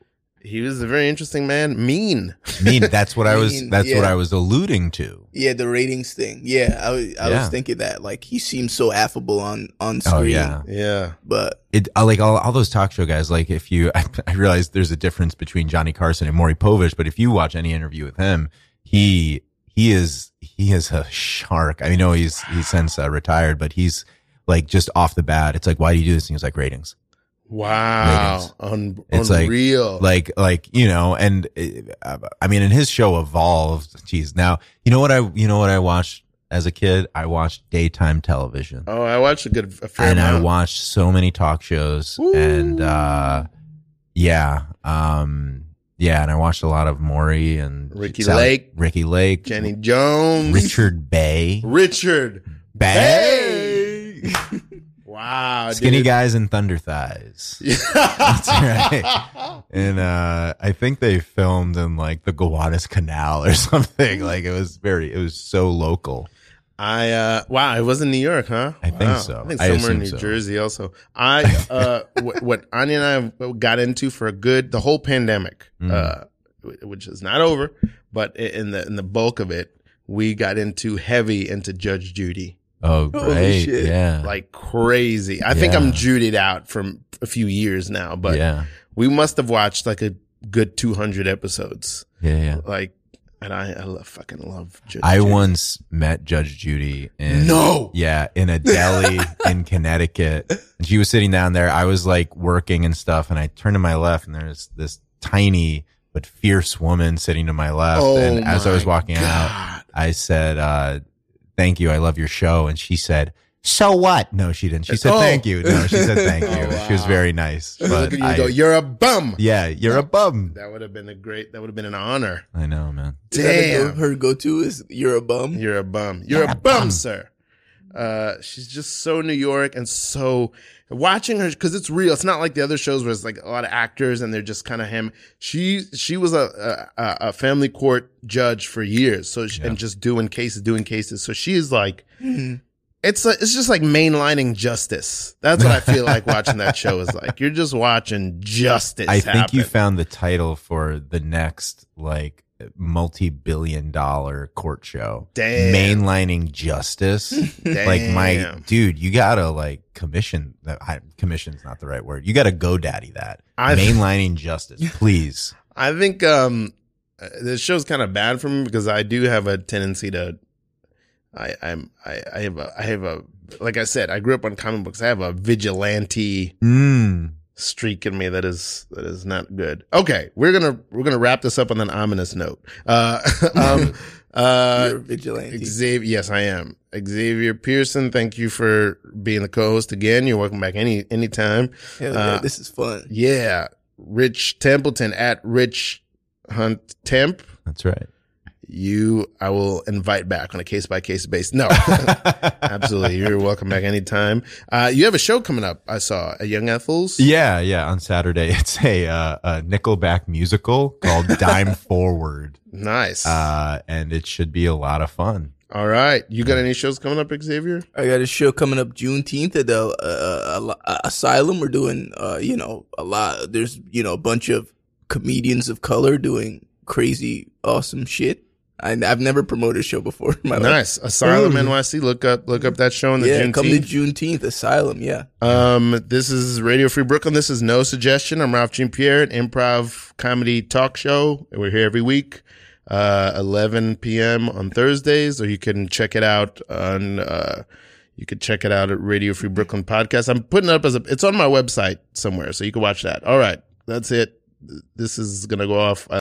He was a very interesting man. Mean. Mean, that's what I was, Mean, that's what. I was alluding to. Yeah, the ratings thing. Yeah, I, was- I Yeah. was thinking that. Like, he seems so affable on on screen. Oh yeah. Yeah. But it uh, like all, all those talk show guys like if you I, I realize there's a difference between johnny carson and maury povich but if you watch any interview with him he he is he is a shark i know he's he's since uh, retired but he's like just off the bat it's like why do you do this and he was like ratings Wow. Un- It's like- unreal. like like you know and uh, i mean and his show evolved jeez now you know what i you know what i watched as a kid i watched daytime television oh, I watched a good a fair and I watched so many talk shows and uh yeah um yeah and I watched a lot of Maury and Ricky Sally- Lake. Ricki Lake Jenny Jones. Richard Bey Richard. Bey Wow. Skinny dude. guys and thunder thighs that's right and uh I think they filmed in like the Gowanus Canal or something like it was very it was so local I uh wow, it was in New York, huh? I think Wow. so. I think I somewhere in New so. Jersey also. I uh what, what Anya and I got into for a good the whole pandemic, Mm. uh which is not over, but in the in the bulk of it, we got into heavy into Judge Judy. Oh Holy great shit. yeah Like crazy. I think I'm Judied out from a few years now, but yeah we must have watched like a good 200 episodes. yeah yeah Like and I I love, fucking love Judge I Judy. once met Judge Judy in No. yeah, in a deli in Connecticut. And she was sitting down there. I was like working and stuff, and I turned to my left, and there's this tiny but fierce woman sitting to my left. Oh and as I was walking out, I said, uh, "Thank you, I love your show." And she said, "So what?" No, she didn't. She said, Oh. "Thank you." No, she said, "Thank you." Oh, She was very nice. But you I, go, you're a bum. yeah, you're a bum. That would have been a great. That would have been an honor. I know, man. is that the go- Damn, her go to is you're a bum. you're a bum. You're a bum, sir. Uh, she's just so New York and so watching her because it's real. It's not like the other shows where it's like a lot of actors and they're just kind of him. She she was a, a a family court judge for years, so she, and just doing cases, doing cases. So she is like. Mm-hmm. It's a, it's just like mainlining justice. That's what I feel like watching that show is like. You're just watching justice. I think you found the title for the next like multi-billion dollar court show. Damn. Mainlining justice. like my dude, you gotta like commission. I, commission's not the right word. You gotta go daddy that. I've- Mainlining justice, please. I think um uh, this show's kind of bad for me because I do have a tendency to I I'm I, I have a I have a like I said, I grew up on comic books. I have a vigilante Mm. Streak in me that is that is not good. Okay, we're gonna we're gonna wrap this up on an ominous note. Uh um uh you're vigilante. Xavier, yes, I am. Xavier Pearson, thank you for being the co-host again. You're welcome back any anytime. Hell yeah, uh, this is fun. Yeah, Rich Templeton at Rich Hunt Temp. That's right. You, I will invite back on a case by case basis. No, absolutely. You're welcome back anytime. Uh, you have a show coming up. I saw at Young Ethel's. Yeah, yeah. On Saturday, it's a uh, a Nickelback musical called Dime Forward, Nice. uh, and it should be a lot of fun. All right. You got any shows coming up, Xavier? I got a show coming up Juneteenth at the uh, uh, Asylum. We're doing, uh, you know, a lot. There's, you know, a bunch of comedians of color doing crazy, awesome shit. I, I've never promoted a show before in my life. Nice. Asylum NYC. Look up, look up that show on the Yeah, Juneteenth. come to Juneteenth Asylum. Yeah. Um, this is Radio Free Brooklyn. This is No Suggestion. I'm Ralf Jean-Pierre, an improv comedy talk show. We're here every week, uh, 11 p.m. on Thursdays, or you can check it out on, uh, you could check it out at Radio Free Brooklyn podcast. I'm putting it up as a, it's on my website somewhere, so you can watch that. All right. That's it. This is going to go off.